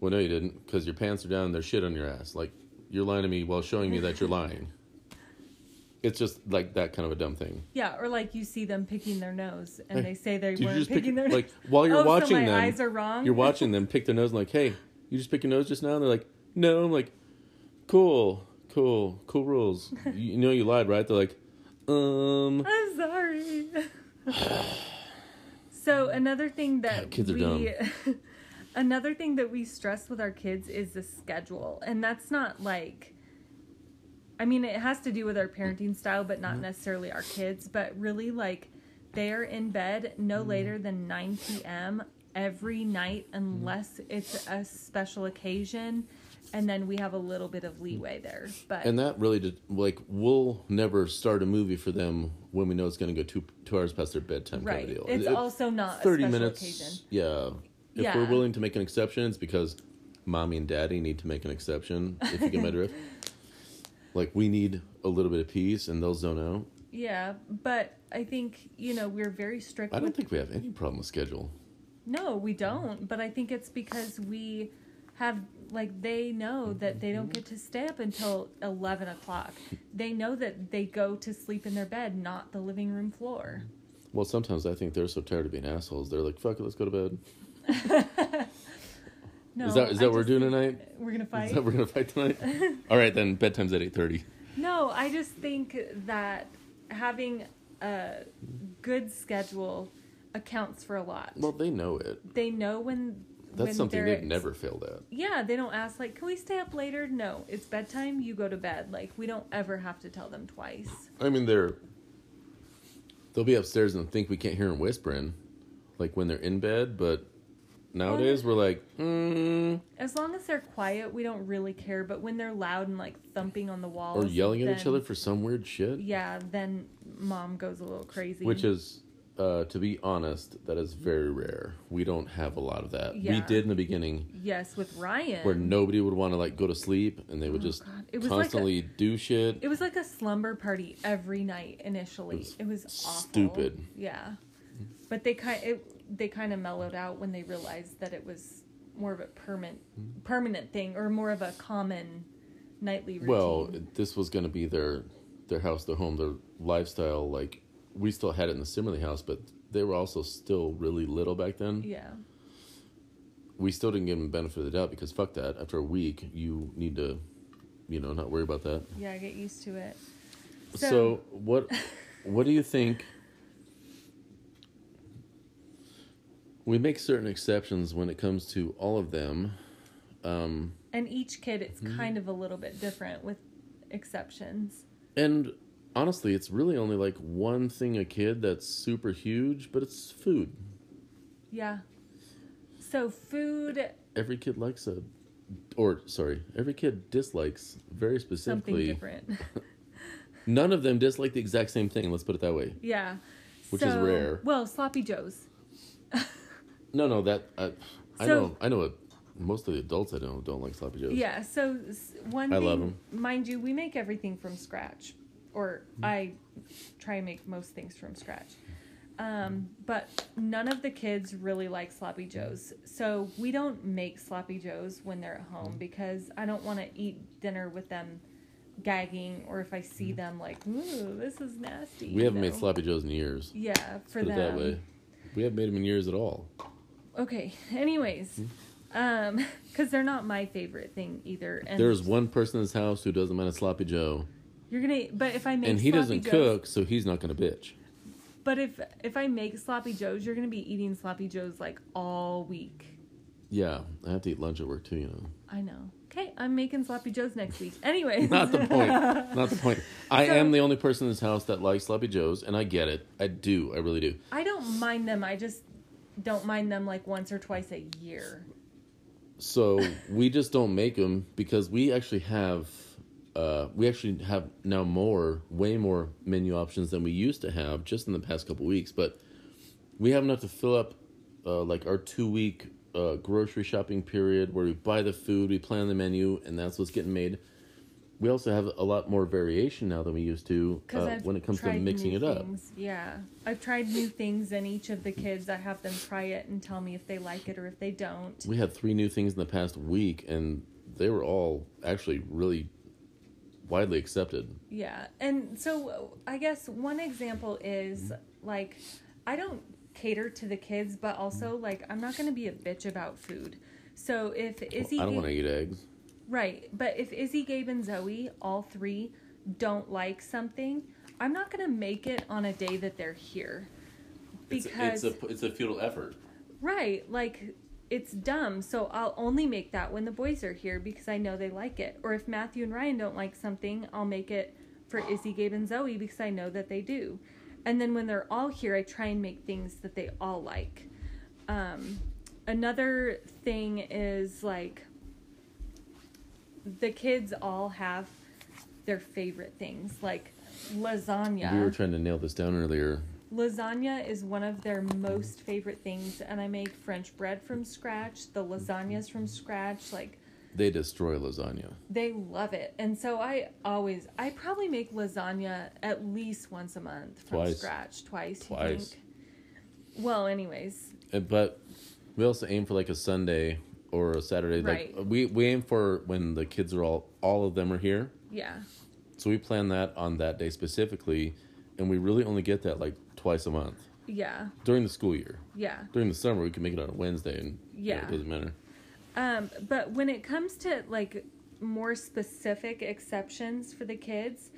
Well, no, you didn't, because your pants are down and there's shit on your ass. Like, you're lying to me while showing me that you're lying. It's just like that kind of a dumb thing. Yeah, or like you see them picking their nose and Hey, they say they weren't just pick picking their nose. like while you're oh, watching so my them? eyes are wrong. You're watching them pick their nose and like, hey, you just pick your nose just now? And they're like, no. I'm like, cool, cool, cool rules. you, know you lied, right? They're like, um, I'm sorry. so another thing that God, kids are we another thing that we stress with our kids is the schedule. And that's not like I mean it has to do with our parenting style but Mm-hmm. not necessarily our kids, but really like they're in bed no Mm-hmm. later than 9 p.m. every night unless it's a special occasion and then we have a little bit of leeway there. But and that really did like we'll never start a movie for them when we know it's going to go two two hours past their bedtime right. kind of deal. It's It- also not thirty a special minutes. occasion. Yeah, if Yeah. we're willing to make an exception, it's because mommy and daddy need to make an exception. If you get my drift, like we need a little bit of peace, and they'll zone out. Yeah, but I think you know we're very strict. I don't with, think we have any problem with schedule. No, we don't. But I think it's because we have like they know that they don't get to stay up until eleven o'clock. They know that they go to sleep in their bed, not the living room floor. Well, sometimes I think they're so tired of being assholes. They're like, "Fuck it, let's go to bed." No, is that is I that what we're doing tonight? We're gonna Is fight. that we're gonna fight tonight? All right, then bedtime's at eight thirty. No, I just think that having a good schedule accounts for a lot. Well, they know it. they know when That's when something they've never failed at. Yeah, they don't ask like, "Can we stay up later?" No, it's bedtime. You go to bed. Like we don't ever have to tell them twice. I mean, they're they'll be upstairs and think we can't hear them whispering, like when they're in bed. But nowadays, we're like, mm, As long as they're quiet, we don't really care. But when they're loud and like thumping on the walls or yelling at each other for some weird shit. yeah, then mom goes a little crazy. Which is, uh, to be honest, that is very rare. We don't have a lot of that. We Yeah. did in the beginning, yes, with Ryan. where nobody would want to like go to sleep, and they would Oh, just God. It was like a- constantly do shit. It was like a slumber party every night initially. It was was, awful. stupid. Yeah, but they kind it, they kind of mellowed out when they realized that it was more of a permanent hmm. permanent thing or more of a common nightly routine. Well, this was going to be their their house, their home, their lifestyle. Like we still had it in the Simmerly house, but they were also still really little back then. yeah, We still didn't give them the benefit of the doubt because fuck that. After a week, you need to, you know, not worry about that. yeah, get used to it. So, So- what what do you think? We make certain exceptions when it comes to all of them. Um, And each kid, it's Mm-hmm. kind of a little bit different with exceptions. And honestly, it's really only like one thing a kid that's super huge, but it's food. Yeah. So food, Every kid likes a, or sorry, every kid dislikes very specifically something different. None of them dislike the exact same thing. Let's put it that way. yeah. Which is rare. Well, sloppy joes. No, no, that I, I So- know, I know. What, most of the adults I know don't like sloppy joes. Yeah, so s- one I thing, love 'em. mind you, we make everything from scratch, or Hmm. I try and make most things from scratch. Um, but none of the kids really like sloppy joes, so we don't make sloppy joes when they're at home because I don't want to eat dinner with them gagging, or if I see them like, ooh, this is nasty. We you haven't made know? sloppy joes in years. Yeah, for Put it them. that way. We haven't made them in years at all. Okay. Anyways, Hmm. um, because they're not my favorite thing either. And There's one person in this house who doesn't mind a sloppy joe, You're gonna, but if I make and he sloppy doesn't joes, cook, so he's not gonna bitch. But if if I make sloppy joes, you're gonna be eating sloppy joes like all week. Yeah, I have to eat lunch at work too. You know. I know. Okay, I'm making sloppy joes next week. Anyways, not the point. Not the point. I So- am the only person in this house that likes sloppy joes, and I get it. I do. I really do. I don't mind them. I just don't mind them like once or twice a year. So we just don't make them because we actually have, uh, we actually have now more, way more menu options than we used to have just in the past couple weeks. But we have enough to fill up, uh, like our two week uh, grocery shopping period where we buy the food, we plan the menu, and that's what's getting made. We also have a lot more variation now than we used to uh, when it comes to mixing it up. things. Yeah, I've tried new things, and each of the kids, I have them try it and tell me if they like it or if they don't. We had three new things in the past week, and they were all actually really widely accepted. Yeah. And so I guess one example is like I don't cater to the kids, but also like I'm not going to be a bitch about food. So if Izzy I don't want to eat eggs. Right, but if Izzy, Gabe and Zoe all three don't like something, I'm not going to make it on a day that they're here. Because it's a it's a futile effort. Right, like it's dumb. So I'll only make that when the boys are here because I know they like it. Or if Matthew and Ryan don't like something, I'll make it for Izzy, Gabe, and Zoe because I know that they do. And then when they're all here, I try and make things that they all like. Um, another thing is like the kids all have their favorite things, like lasagna We were trying to nail this down earlier. Lasagna is one of their most favorite things, and I make French bread from scratch, the lasagnas from scratch. Like, They destroy lasagna. they love it. And so I always, I probably make lasagna at least once a month from Twice. scratch. Twice. you Twice. think? Well, anyways, Uh, But We also aim for like a Sunday or a Saturday. Right. Like we we aim for when the kids are all all of them are here. Yeah. So we plan that on that day specifically, and we really only get that like twice a month Yeah. during the school year. Yeah. During the summer, we can make it on a Wednesday, and you know, Yeah. it doesn't matter. Um, but when it comes to like more specific exceptions for the kids,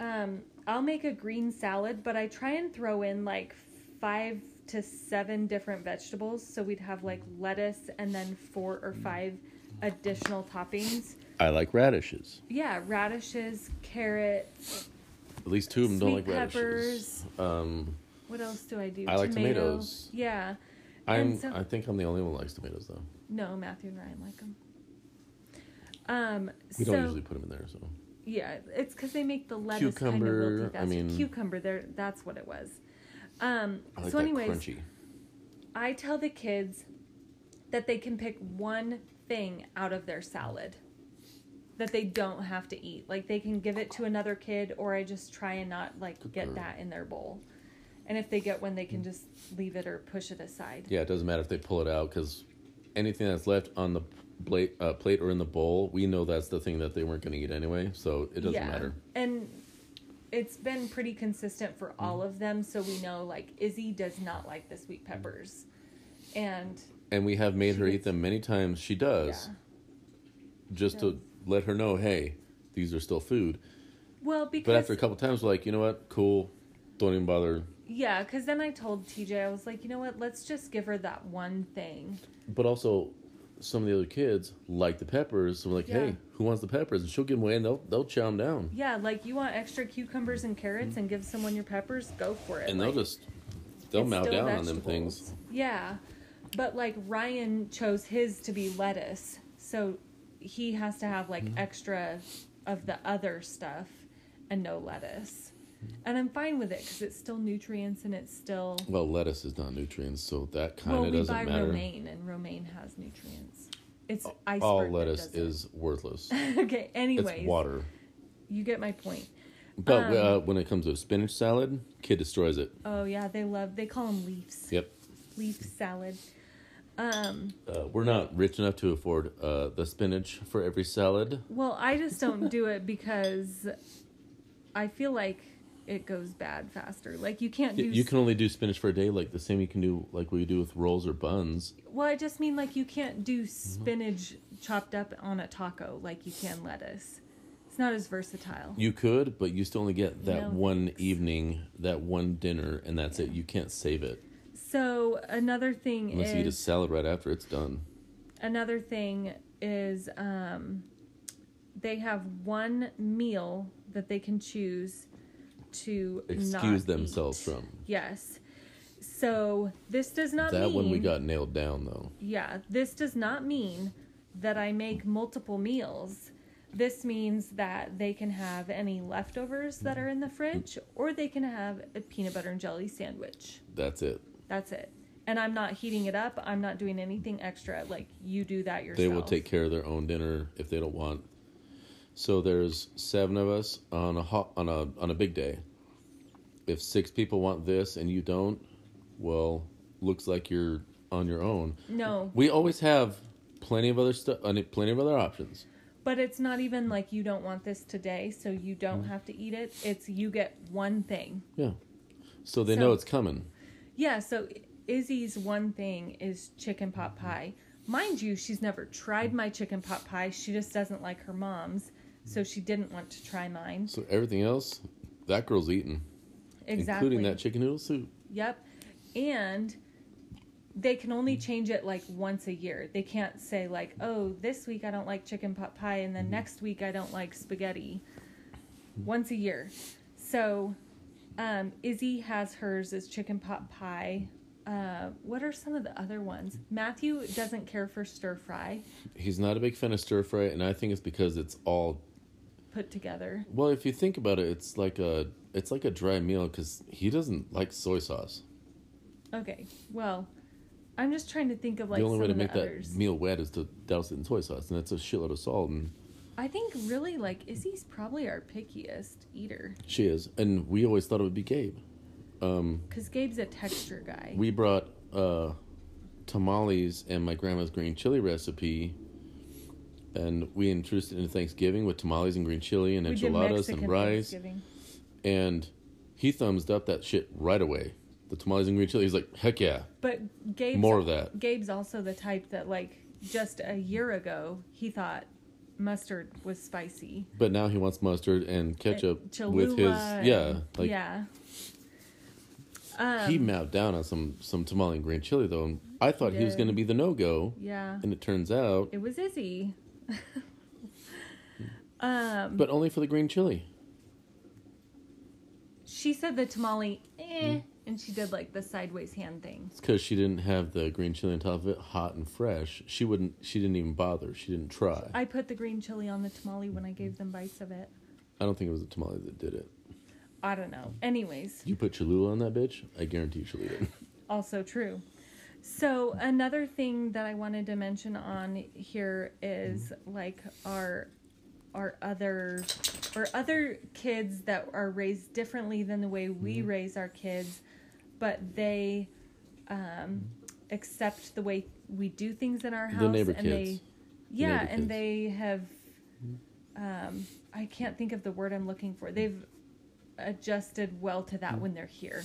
um, I'll make a green salad, but I try and throw in like five to seven different vegetables. So we'd have like lettuce and then four or five additional toppings. I like radishes. Yeah, radishes, carrot. At least two of them don't like radishes. Um, What else do I do? I like Tomato. tomatoes. Yeah. I'm. And so- I think I'm the only one who likes tomatoes, though. No, Matthew and Ryan like them. Um, We so, don't usually put them in there, so Yeah, it's because they make the lettuce kind of Cucumber, I faster. mean- cucumber. There, that's what it was. Um, like so, anyways, crunchy. I tell the kids that they can pick one thing out of their salad that they don't have to eat. Like they can give it to another kid, or I just try and not like Good get girl. that in their bowl. And if they get one, they can just leave it or push it aside. Yeah, it doesn't matter if they pull it out because anything that's left on the plate, uh, plate or in the bowl, we know that's the thing that they weren't going to eat anyway, so it doesn't matter. And it's been pretty consistent for mm-hmm. all of them, so we know like Izzy does not like the sweet mm-hmm. peppers. And And we have made her eat them many times. She does, yeah. just to let her know, hey, these are still food. Well, because But after a couple times, we're like, you know what? Cool. Don't even bother. yeah, because then I told TJ I was like, you know what? Let's just give her that one thing. But also, some of the other kids like the peppers. So we're like, Yeah. hey, who wants the peppers? And she'll give them away, and they'll they'll chow them down, Yeah, like you want extra cucumbers and carrots, and give someone your peppers, go for it. and Like, they'll just they'll mow down on them things. Yeah, but like Ryan chose his to be lettuce, so he has to have like Mm-hmm. extra of the other stuff and no lettuce. And I'm fine with it because it's still nutrients and it's still. Well, lettuce is not nutrients, so that kind Well, of we doesn't buy matter. romaine, and romaine has nutrients. It's iceberg. All lettuce is worthless. okay. Anyways, it's water. You get my point. But Um, uh, when it comes to a spinach salad, kid destroys it. Oh yeah, they love. They call them leaves. Yep. Leaf salad. Um. Uh, we're not rich enough to afford uh, the spinach for every salad. Well, I just don't do it because I feel like it goes bad faster. Like you can't do. You can only do spinach for a day, like the same you can do, like we do with rolls or buns. Well, I just mean like you can't Mm-hmm. do spinach chopped up on a taco like you can lettuce. It's not as versatile. You could, but you still only get that No, one thanks. evening, that one dinner, and that's it. You can't save it So another thing unless you eat a salad right after it's done. another thing is um, they have one meal that they can choose to Excuse themselves eat. from. Yes. So this does not That mean one we got nailed down though. Yeah, this does not mean that I make multiple meals. This means that they can have any leftovers that are in the fridge, or they can have a peanut butter and jelly sandwich. That's it. That's it. And I'm not heating it up. I'm not doing anything extra. Like you do that yourself. They will take care of their own dinner if they don't want. So there's seven of us on a on a on a big day. If six people want this and you don't, well, looks like you're on your own. No, We always have plenty of other stuff, plenty of other options. but it's not even like you don't want this today, so you don't mm-hmm. have to eat it. It's you get one thing. Yeah. So they So- know it's coming. Yeah, so Izzy's one thing is chicken pot mm-hmm. pie. Mind you, she's never tried mm-hmm. my chicken pot pie. She just doesn't like her mom's, so she didn't want to try mine. So everything else, that girl's eating, Exactly. including that chicken noodle soup. Yep. And they can only change it like once a year. They can't say like, "Oh, this week I don't like chicken pot pie and then next week I don't like spaghetti." Once a year. So, um, Izzy has hers as chicken pot pie. Uh, what are some of the other ones? Matthew doesn't care for stir fry He's not a big fan of stir fry, and I think it's because it's all put together. well. If you think about it, it's like a it's like a dry meal because he doesn't like soy sauce. Okay, well, I'm just trying to think of like the only way to make that others. meal wet is to douse it in soy sauce, and that's a shitload of salt. And I think really like Izzy's probably our pickiest eater. she is, and we always thought it would be Gabe. Um, Because Gabe's a texture guy. we brought uh, tamales and my grandma's green chili recipe, and we introduced it into Thanksgiving with tamales and green chili and enchiladas and rice. And he thumbs up that shit right away. The tamales and green chili. He's like, heck yeah, But Gabe's more of that. Gabe's also the type that like just a year ago he thought mustard was spicy. But now he wants mustard and ketchup Uh, with his yeah, like yeah. Um, he mowed down on some some tamale and green chili though, and I thought he was going to be the no go, yeah. and it turns out, It was Izzy. Um, but only for the green chili. she said the tamale, eh, Mm. and she did like the sideways hand thing. It's because she didn't have the green chili on top of it, hot and fresh. She wouldn't. She didn't even bother. She didn't try. I, put the green chili on the tamale when I gave them bites of it. I don't think it was the tamale that did it. I don't know. Anyways, You put Cholula on that bitch. I guarantee you she'll it. also true. So another thing that I wanted to mention on here is like our our other or other kids that are raised differently than the way we Mm-hmm. raise our kids, but they um, accept the way we do things in our house The neighbor and they kids. yeah, neighbor and kids. they have um, I can't think of the word I'm looking for. They've adjusted well to that when they're here.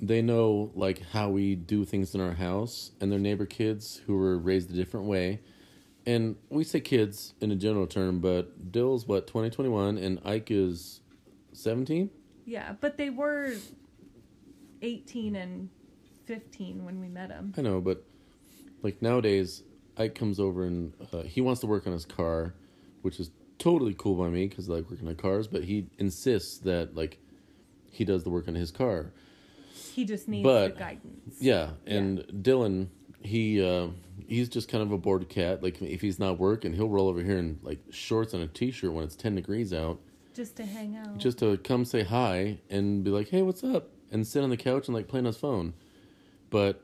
They know like how we do things in our house, and their neighbor kids who were raised a different way. And we say kids in a general term, but Dill's what twenty twenty one, and Ike is seventeen. Yeah, but they were 18 and 15 when we met them. I know, but like nowadays, Ike comes over and uh, he wants to work on his car, which is totally cool by me because I like working on cars. But he insists that like he does the work on his car. He just needs But- the guidance. Yeah, and Dylan, he uh, he's just kind of a bored cat. Like if he's not working, he'll roll over here in like shorts and a t-shirt when it's ten degrees out, Just to hang out. just to come say hi and be like, "Hey, what's up?" and sit on the couch and like play on his phone. But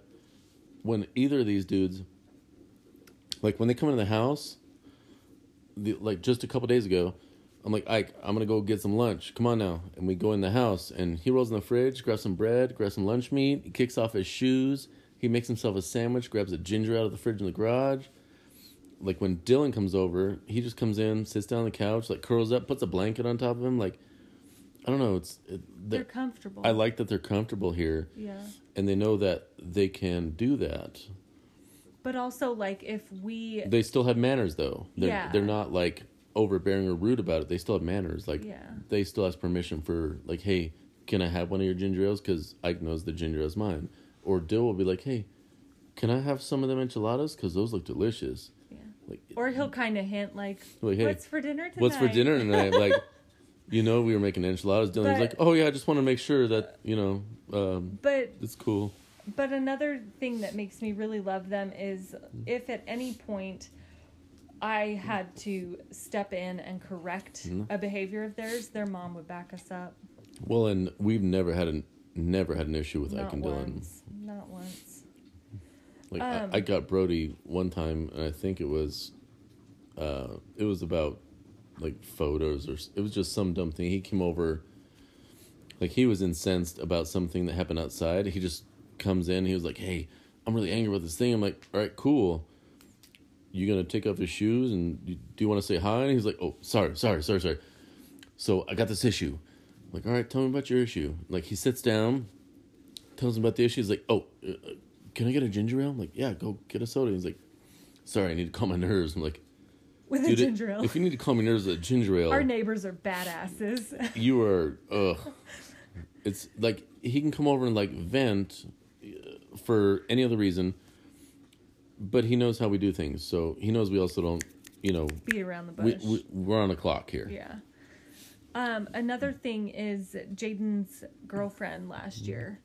when either of these dudes, like when they come into the house, the, like just a couple days ago, I'm like, Ike, I'm gonna go get some lunch. Come on now, and we go in the house, and he rolls in the fridge, grabs some bread, grabs some lunch meat. He kicks off his shoes. He makes himself a sandwich, grabs a ginger out of the fridge in the garage. Like when Dylan comes over, he just comes in, sits down on the couch, like curls up, puts a blanket on top of him. Like, I don't know. It's it, They're they're- comfortable. I like that they're comfortable here, Yeah. and they know that they can do that. But also, like, if we. They still have manners, though. They're, Yeah. they're not like overbearing or rude about it. They still have manners. Like, Yeah. they still ask permission for like, hey, can I have one of your ginger ales? Because Ike knows the ginger ale's mine. Or Dill will be like, hey, can I have some of them enchiladas? Because those look delicious. Yeah. Like, Or he'll kind of hint, like, Like, hey, what's for dinner tonight? what's for dinner tonight? like, you know, we were making enchiladas. Dylan's like, oh yeah, I just want to make sure that you know, um, But it's cool. But another thing that makes me really love them is if at any point I had to step in and correct Mhm. a behavior of theirs, their mom would back us up. Well, and we've never had an never had an issue with Ike Not and Dylan. Not once. Like Um, I, I got Brody one time, and I think it was, uh, it was about like photos or it was just some dumb thing. He came over, like he was incensed about something that happened outside. He just comes in. He was like, "Hey, I'm really angry about this thing." I'm like, "All right, cool. You gonna take off his shoes and you, do you want to say hi?" And he's like, "Oh, sorry, sorry, sorry, sorry." So I got this issue. I'm like, all right, tell me about your issue. Like he sits down, tells him about the issue. He's like, oh, uh, uh, can I get a ginger ale? I'm like, yeah, go get a soda. He's like, sorry, I need to calm my nerves. I'm like, With a ginger ale. if you need to calm your nerves a ginger ale, Our neighbors are badasses. you are ugh. It's like he can come over and like vent uh, for any other reason, but he knows how we do things. So he knows we also don't, you know, Be around the we, bush. we we're on a clock here. Yeah. Um, another thing is Jaden's girlfriend last year.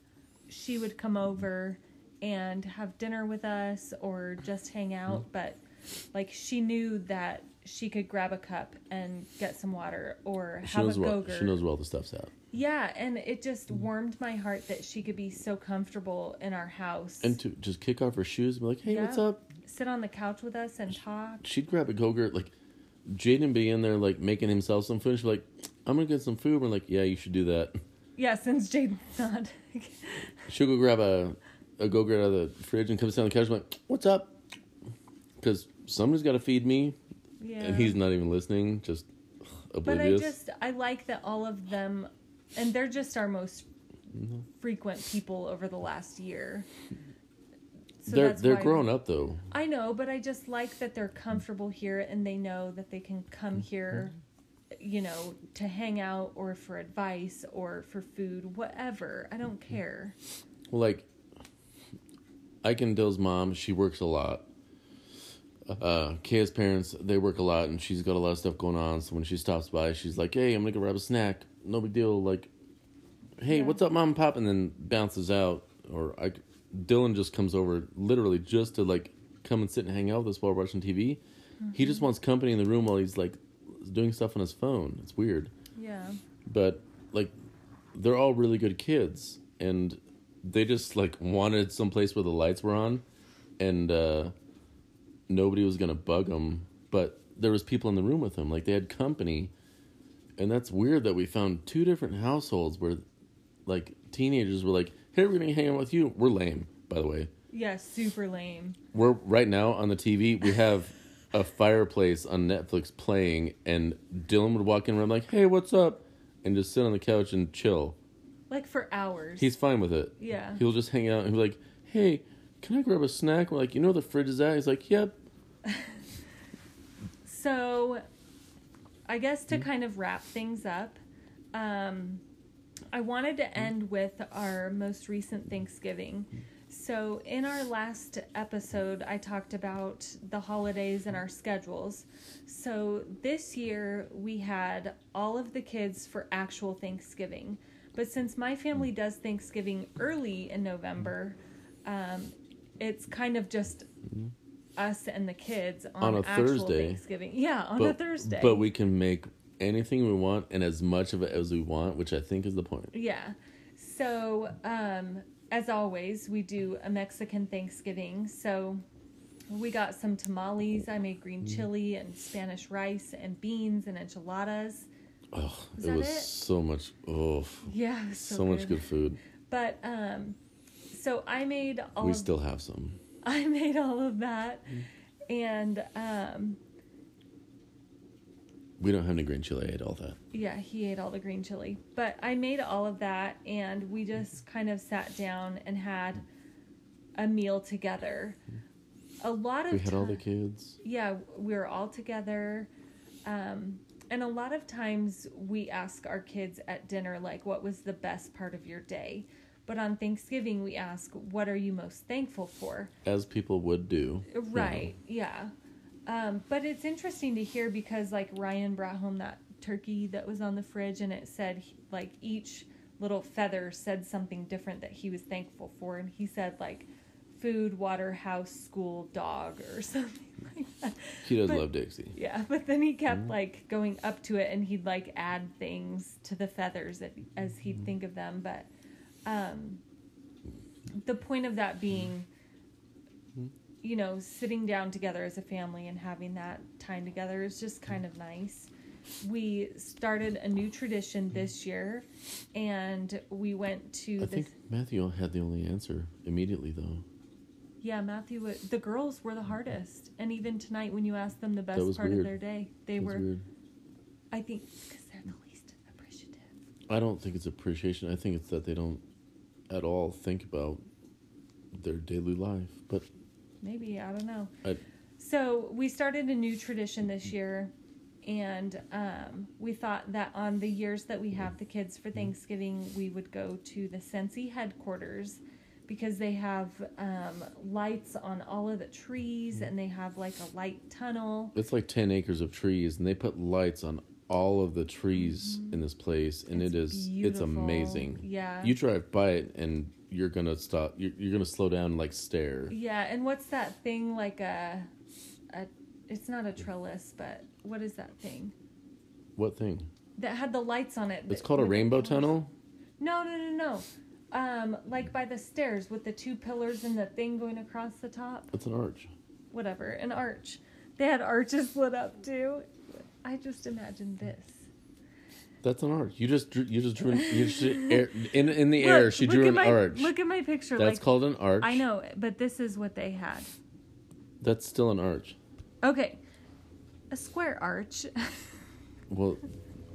She would come over and have dinner with us or just hang out, but like she knew that she could grab a cup and get some water or She have a knows where go she knows where all the stuff's at. Yeah, and it just mm-hmm. warmed my heart that she could be so comfortable in our house. And to just kick off her shoes and be like, "Hey, what's up?" sit on the couch with us and talk. she'd grab a go-gurt like Jaden be in there like making himself some food. She'd be like, I'm gonna get some food. We're like, yeah, you should do that. Yeah, since Jaden's not. She'll go grab a go-gurt out of the fridge and comes down the couch. I'm like, "What's up?" Because somebody's got to feed me, Yeah. and he's not even listening, just ugh, But I just I like that all of them, and they're just our most Mm-hmm. frequent people over the last year. So they're they're grown up though. I know, but I just like that they're comfortable here and they know that they can come here, you know, to hang out or for advice or for food, whatever. I don't care. Well, like, Ike and Dill's mom, she works a lot. Uh, Kaya's parents, they work a lot, and she's got a lot of stuff going on. So when she stops by, she's like, "Hey, I'm gonna go grab a snack. No big deal. Like, hey, Yeah. what's up, mom and pop?" And then bounces out. Or I, Dylan just comes over, literally just to like come and sit and hang out with us while we're watching TV. He just wants company in the room while he's like doing stuff on his phone. It's weird Yeah. but like they're all really good kids and they just like wanted some place where the lights were on and uh nobody was gonna bug him, but there was people in the room with him, like they had company and that's weird that we found two different households where like teenagers were like hey we're gonna hang out with you we're lame by the way Yeah, super lame. we're right now on the TV. We have a fireplace on Netflix playing, and Dylan would walk in and I'm like, "Hey, what's up?" and just sit on the couch and chill. Like for hours. He's fine with it. Yeah. He'll just hang out and be like, "Hey, can I grab a snack?" We're like, "You know where the fridge is at?" He's like, "Yep." So, I guess to hmm? kind of wrap things up, um, I wanted to hmm? end with our most recent Thanksgiving. So, in our last episode, I talked about the holidays and our schedules. So, this year we had all of the kids for actual Thanksgiving. But since my family hmm? does Thanksgiving early in November, um, it's kind of just us and the kids on, On a actual Thursday. Thanksgiving. Yeah, on but, a Thursday. But we can make anything we want and as much of it as we want, which I think is the point. Yeah. So, um, as always, we do a Mexican Thanksgiving. So, we got some tamales. I made green Mm. chili and Spanish rice and beans and enchiladas. Oh, Is it was it? so much. Oh, Yeah, was so, so, much good food. But um, so I made all. We still have some. I made all of that, and um, We don't have any green chili. I ate all that. Yeah, he ate all the green chili. But I made all of that and we just kind of sat down and had a meal together. A lot of We had all the kids. Yeah, we were all together. Um, and a lot of times we ask our kids at dinner like what was the best part of your day? But on Thanksgiving we ask what are you most thankful for? as people would do. Right. Yeah. Um, but it's interesting to hear because like Ryan brought home that turkey that was on the fridge and it said like each little feather said something different that he was thankful for and he said like food, water, house, school, dog or something like that. He does But- love Dixie. Yeah, but then he kept like going up to it and he'd like add things to the feathers as he'd think of them. But um, the point of that being, mm-hmm. you know, sitting down together as a family and having that time together is just mm-hmm. kind of nice. We started a new tradition mm-hmm. this year and we went to I think Matthew had the only answer immediately, though. Yeah, Matthew, uh, the girls were the hardest. And even tonight, when you asked them the best part weird. of their day, they were. weird. I think because they're the least appreciative. I don't think it's appreciation. I think it's that they don't at all think about their daily life. But Maybe I don't know. I, So we started a new tradition this year, and um, we thought that on the years that we have the kids for Thanksgiving, we would go to the Sensi headquarters because they have um, lights on all of the trees, and they have like a light tunnel. it's like 10 acres of trees, and they put lights on all of the trees in this place, and It's it is, it's amazing. Yeah. You drive by it, and you're to stop, you're, you're to slow down and like stare. Yeah, and what's that thing like a, a? It's not a trellis, but what is that thing What thing? that had the lights on it? It's that- called a rainbow tunnel? No, no, no, no. Um, like by the stairs with the two pillars and the thing going across the top. It's an arch. Whatever, an arch. They had arches lit up too. I just imagined this. That's an arch. You just drew. You just drew. An, you just air, in in the Look- air. She drew an my, arch. Look at my picture. That's like, called an arch. I know, but this is what they had. That's still an arch. Okay, a square arch. Well,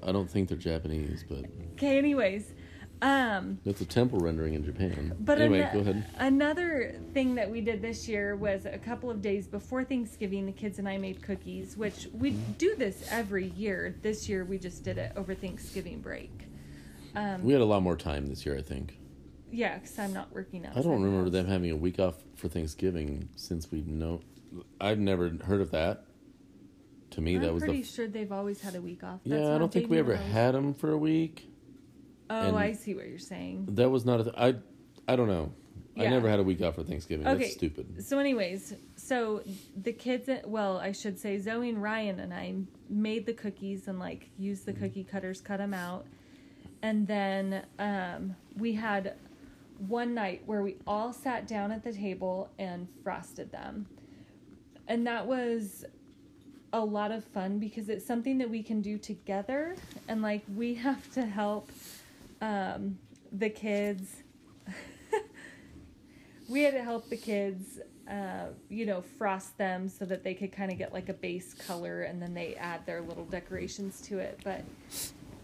I don't think they're Japanese, but okay, anyways, um, that's a temple rendering in Japan. But anyway, ano- go ahead. another thing that we did this year was a couple of days before Thanksgiving, the kids and I made cookies, which we do this every year. This year we just did it over Thanksgiving break. Um, We had a lot more time this year, I think. yeah, because I'm not working out. I don't remember them having a week off for Thanksgiving since we know. I've never heard of that. To me, I'm that was pretty the. sure they've always had a week off. That's yeah, I don't think we ever had them for a week. Oh, and- I see what you're saying. That was not a. Th- I, I don't know. I never had a week off for Thanksgiving. Okay. That's stupid. So, anyways, so the kids, well, I should say Zoe and Ryan and I made the cookies and like used the cookie cutters, cut them out, and then um, we had one night where we all sat down at the table and frosted them, and that was a lot of fun because it's something that we can do together, and like we have to help um, the kids we had to help the kids uh, you know frost them so that they could kind of get like a base color and then they add their little decorations to it but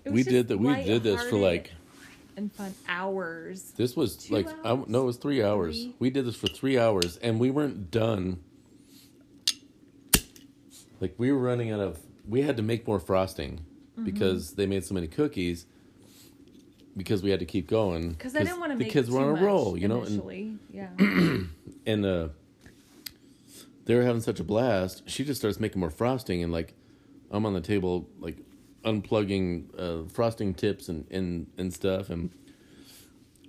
it We did that. We did this for like. and fun hours This was Two like I, no, it was three hours. Three? We did this for three hours, and we weren't done. Like we were running out of. We had to make more frosting Mm-hmm. because they made so many cookies. Because we had to keep going. because i didn't want to the make kids were on a roll, you know, and yeah and uh, they were having such a blast. She just starts making more frosting, and like I'm on the table, like unplugging uh, frosting tips and, and and stuff, and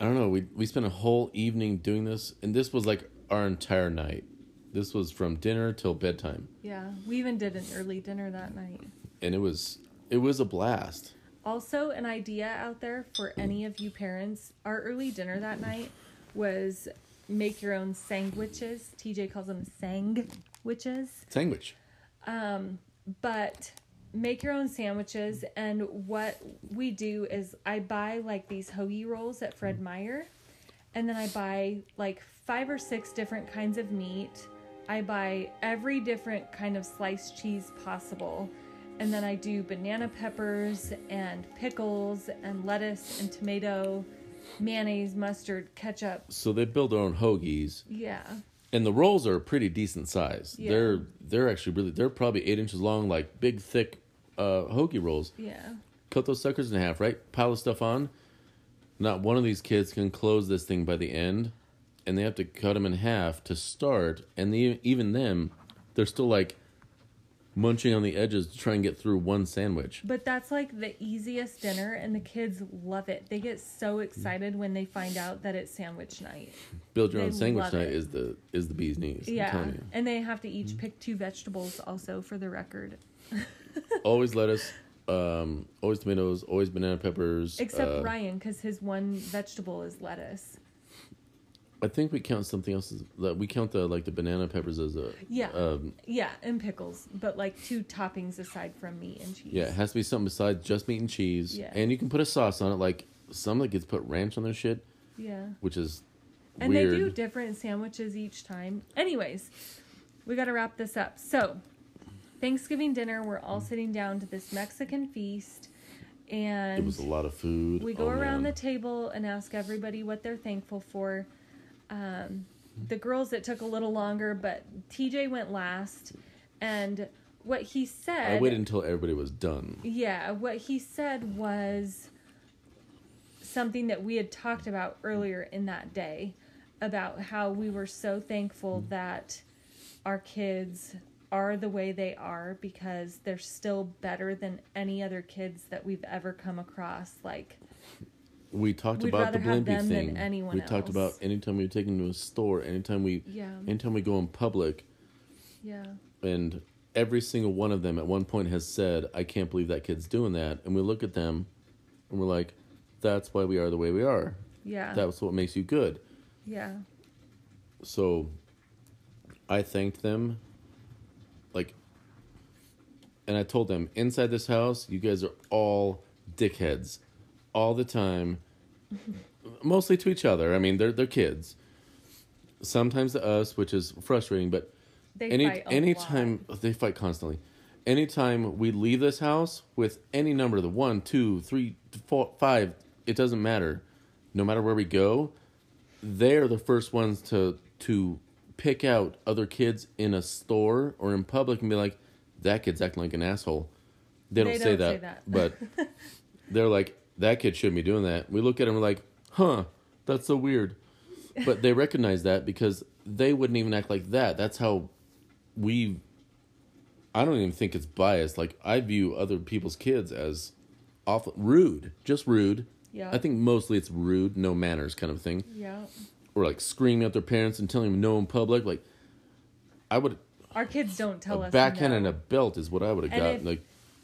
I don't know. We we spent a whole evening doing this, and this was like our entire night. This was from dinner till bedtime, yeah we even did an early dinner that night and it was it was a blast. Also, an idea out there for any of you parents. Our early dinner that night was make your own sandwiches. TJ calls them sandwiches. Sandwich. Um, but make your own sandwiches. And what we do is I buy like these hoagie rolls at Fred Meyer. And then I buy like five or six different kinds of meat. I buy every different kind of sliced cheese possible. And then I do banana peppers and pickles and lettuce and tomato, mayonnaise, mustard, ketchup. So they build their own hoagies, Yeah. and the rolls are a pretty decent size. Yeah. They're they're actually really they're probably eight inches long, like big thick uh, hoagie rolls. Yeah. cut those suckers in half, right? Pile the stuff on. Not one of these kids can close this thing by the end, and they have to cut them in half to start. And the, even them, they're still like munching on the edges to try and get through one sandwich. But that's like the easiest dinner, and the kids love it. They get so excited when they find out that it's sandwich night. Build your own sandwich night it. is the is the bee's knees. Yeah. you. And they have to each pick two vegetables, also, for the record. always lettuce, um, always tomatoes, always banana peppers. Except uh, Ryan, because his one vegetable is lettuce. I think we count something else. As, that we count the like the banana peppers as a Yeah. Um, Yeah, and pickles, but like two toppings aside from meat and cheese. Yeah, it has to be something besides just meat and cheese. Yeah. And you can put a sauce on it, like some that gets put ranch on their shit, Yeah. which is And weird. they do different sandwiches each time. Anyways, we got to wrap this up. So, Thanksgiving dinner, we're all sitting down to this Mexican feast, and it was a lot of food. we go Oh, around man. the table and ask everybody what they're thankful for. Um, the girls, it took a little longer, but TJ went last, and what he said. I waited until everybody was done. Yeah, what he said was something that we had talked about earlier in that day about how we were so thankful that our kids are the way they are because they're still better than any other kids that we've ever come across. Like, We talked We'd about the Blimpie thing. we talked about anytime we take them to a store, anytime we, yeah, anytime we go in public, yeah, and every single one of them at one point has said, "I can't believe that kid's doing that," and we look at them, and we're like, "That's why we are the way we are. yeah, That's what makes you good." yeah, so I thanked them like and I told them inside this house you guys are all dickheads all the time, mostly to each other. I mean, they're they're kids. Sometimes to us, which is frustrating, but They any anytime they fight constantly. Anytime we leave this house with any number, the one, two, three, four, five, it doesn't matter. No matter where we go, they're the first ones to to pick out other kids in a store or in public and be like, "That kid's acting like an asshole." They don't, They say, don't say that, that. but they're like, "That kid shouldn't be doing that." We look at him, we're like, "Huh, that's so weird," but they recognize that because they wouldn't even act like that. That's how we. I don't even think it's biased. Like I view other people's kids as awful, rude, just rude. Yeah. I think mostly it's rude, no manners kind of thing Yeah. or like screaming at their parents and telling them no in public. Like, I would Our kids don't tell a us backhand no. and a belt is what I would have got. if- like,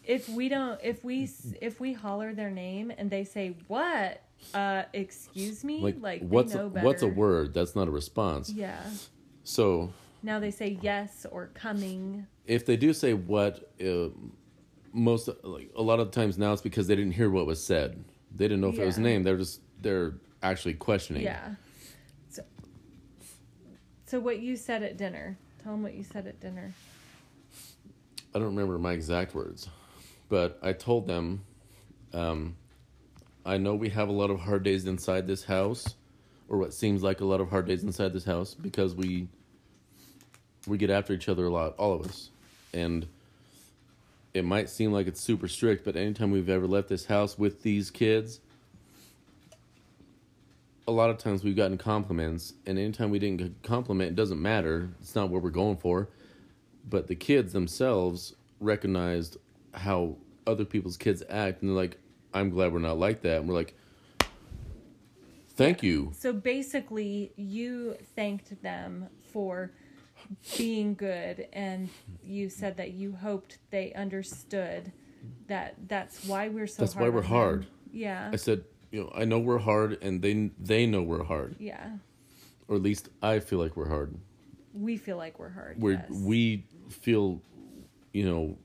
if we don't if we if we holler their name and they say what uh excuse me like, like, what's a, better. what's a word? That's not a response. yeah So now they say yes or coming if they do say what, uh, most like a lot of times now it's because they didn't hear what was said. They didn't know if it was Yeah. named. They're just they're actually questioning. yeah so, so what you said at dinner tell them what you said at dinner I don't remember my exact words, but I told them, um, I know we have a lot of hard days inside this house, or what seems like a lot of hard days inside this house, because we we get after each other a lot, all of us, and it might seem like it's super strict, but anytime we've ever left this house with these kids, a lot of times we've gotten compliments, and anytime we didn't get a compliment, it doesn't matter. It's not what we're going for. But the kids themselves recognized how other people's kids act and they're like i'm glad we're not like that. And we're like thank you. So basically you thanked them for being good and you said that you hoped they understood that that's why we're so That's hard why we're hard. yeah. I said you know i know we're hard and they they know we're hard. Yeah. Or at least i feel like we're hard. We feel like we're hard we're yes. we feel you know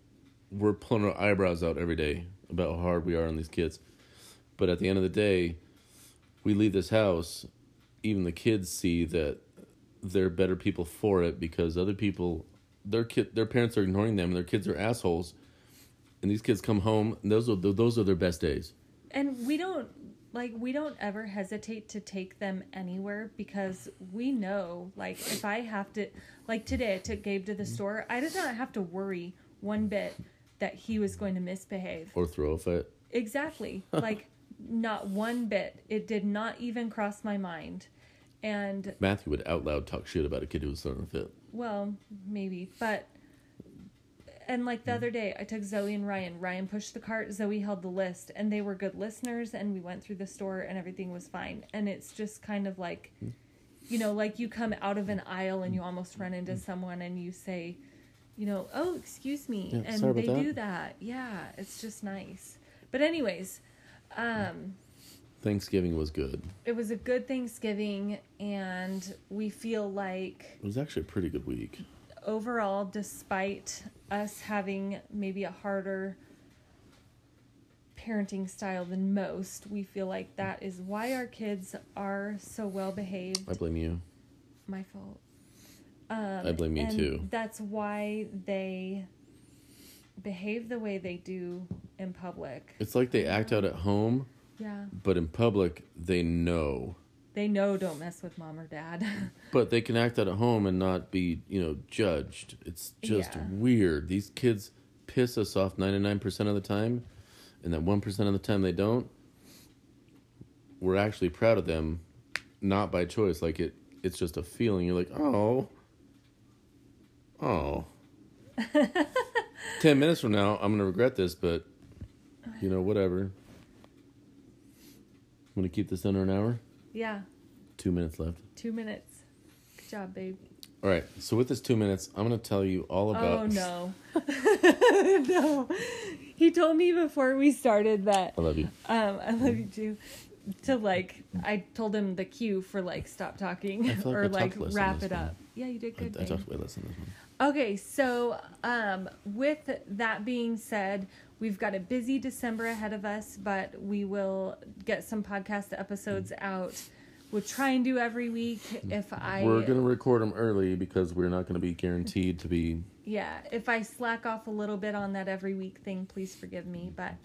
we're pulling our eyebrows out every day about how hard we are on these kids. But at the end of the day we leave this house even the kids see that they're better people for it because other people their kid their parents are ignoring them and their kids are assholes. And these kids come home and those are those are their best days. And we don't like we don't ever hesitate to take them anywhere because we know like if i have to like today i took gabe to the mm-hmm. store i did not have to worry one bit that he was going to misbehave. Or throw a fit. Exactly. Like not one bit. It did not even cross my mind. And matthew would out loud talk shit about a kid who was throwing a fit. Well maybe but and like the hmm. other day i took zoe and ryan. Ryan pushed the cart. Zoe held the list and they were good listeners and we went through the store and everything was fine. And it's just kind of like hmm. you know like you come out of an aisle and you almost run into someone and you say you know oh excuse me Yeah, and they that. do that yeah it's just nice but anyways um thanksgiving was good it was a good thanksgiving and we feel like it was actually a pretty good week overall, despite us having maybe a harder parenting style than most, we feel like that is why our kids are so well behaved. i blame you My fault. Um, I blame me too. That's why they behave the way they do in public. It's like they act out at home, Yeah. but in public they know. They know don't mess with mom or dad. But they can act out at home and not be, you know, judged. It's just Yeah. weird. These kids piss us off 99% of the time, and that 1% of the time they don't. We're actually proud of them, not by choice. Like it it's just a feeling. You're like, "Oh. Oh." 10 minutes from now, I'm going to regret this, but you know, whatever. I'm going to keep this under an hour. yeah. 2 minutes left. Two minutes. Good job, babe. All right. So with this two minutes, I'm going to tell you all about. Oh no. no. He told me before we started that I love you. um I love you too. To like I told him the cue for like stop talking like or I like talked less on wrap it one. up. Yeah, you did good. I babe. talked way less on this one. Okay, so um, with that being said, we've got a busy December ahead of us, but we will get some podcast episodes mm. out. We'll try and do every week. Mm. If I We're gonna record them early because we're not gonna be guaranteed to be. yeah, if I slack off a little bit on that every week thing, please forgive me. Mm. But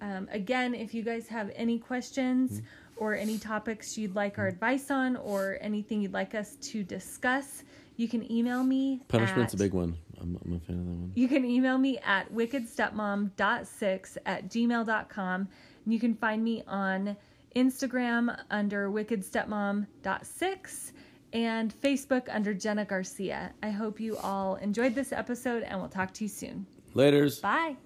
um, again, if you guys have any questions or any topics you'd like our advice on or anything you'd like us to discuss, you can email me. Punishment's at- a big one. I'm, I'm a fan of that one. You can email me at wickedstepmom.6 at gmail.com. And you can find me on Instagram under wickedstepmom.6 and Facebook under Jenna Garcia. I hope you all enjoyed this episode and we'll talk to you soon. Later's. Bye.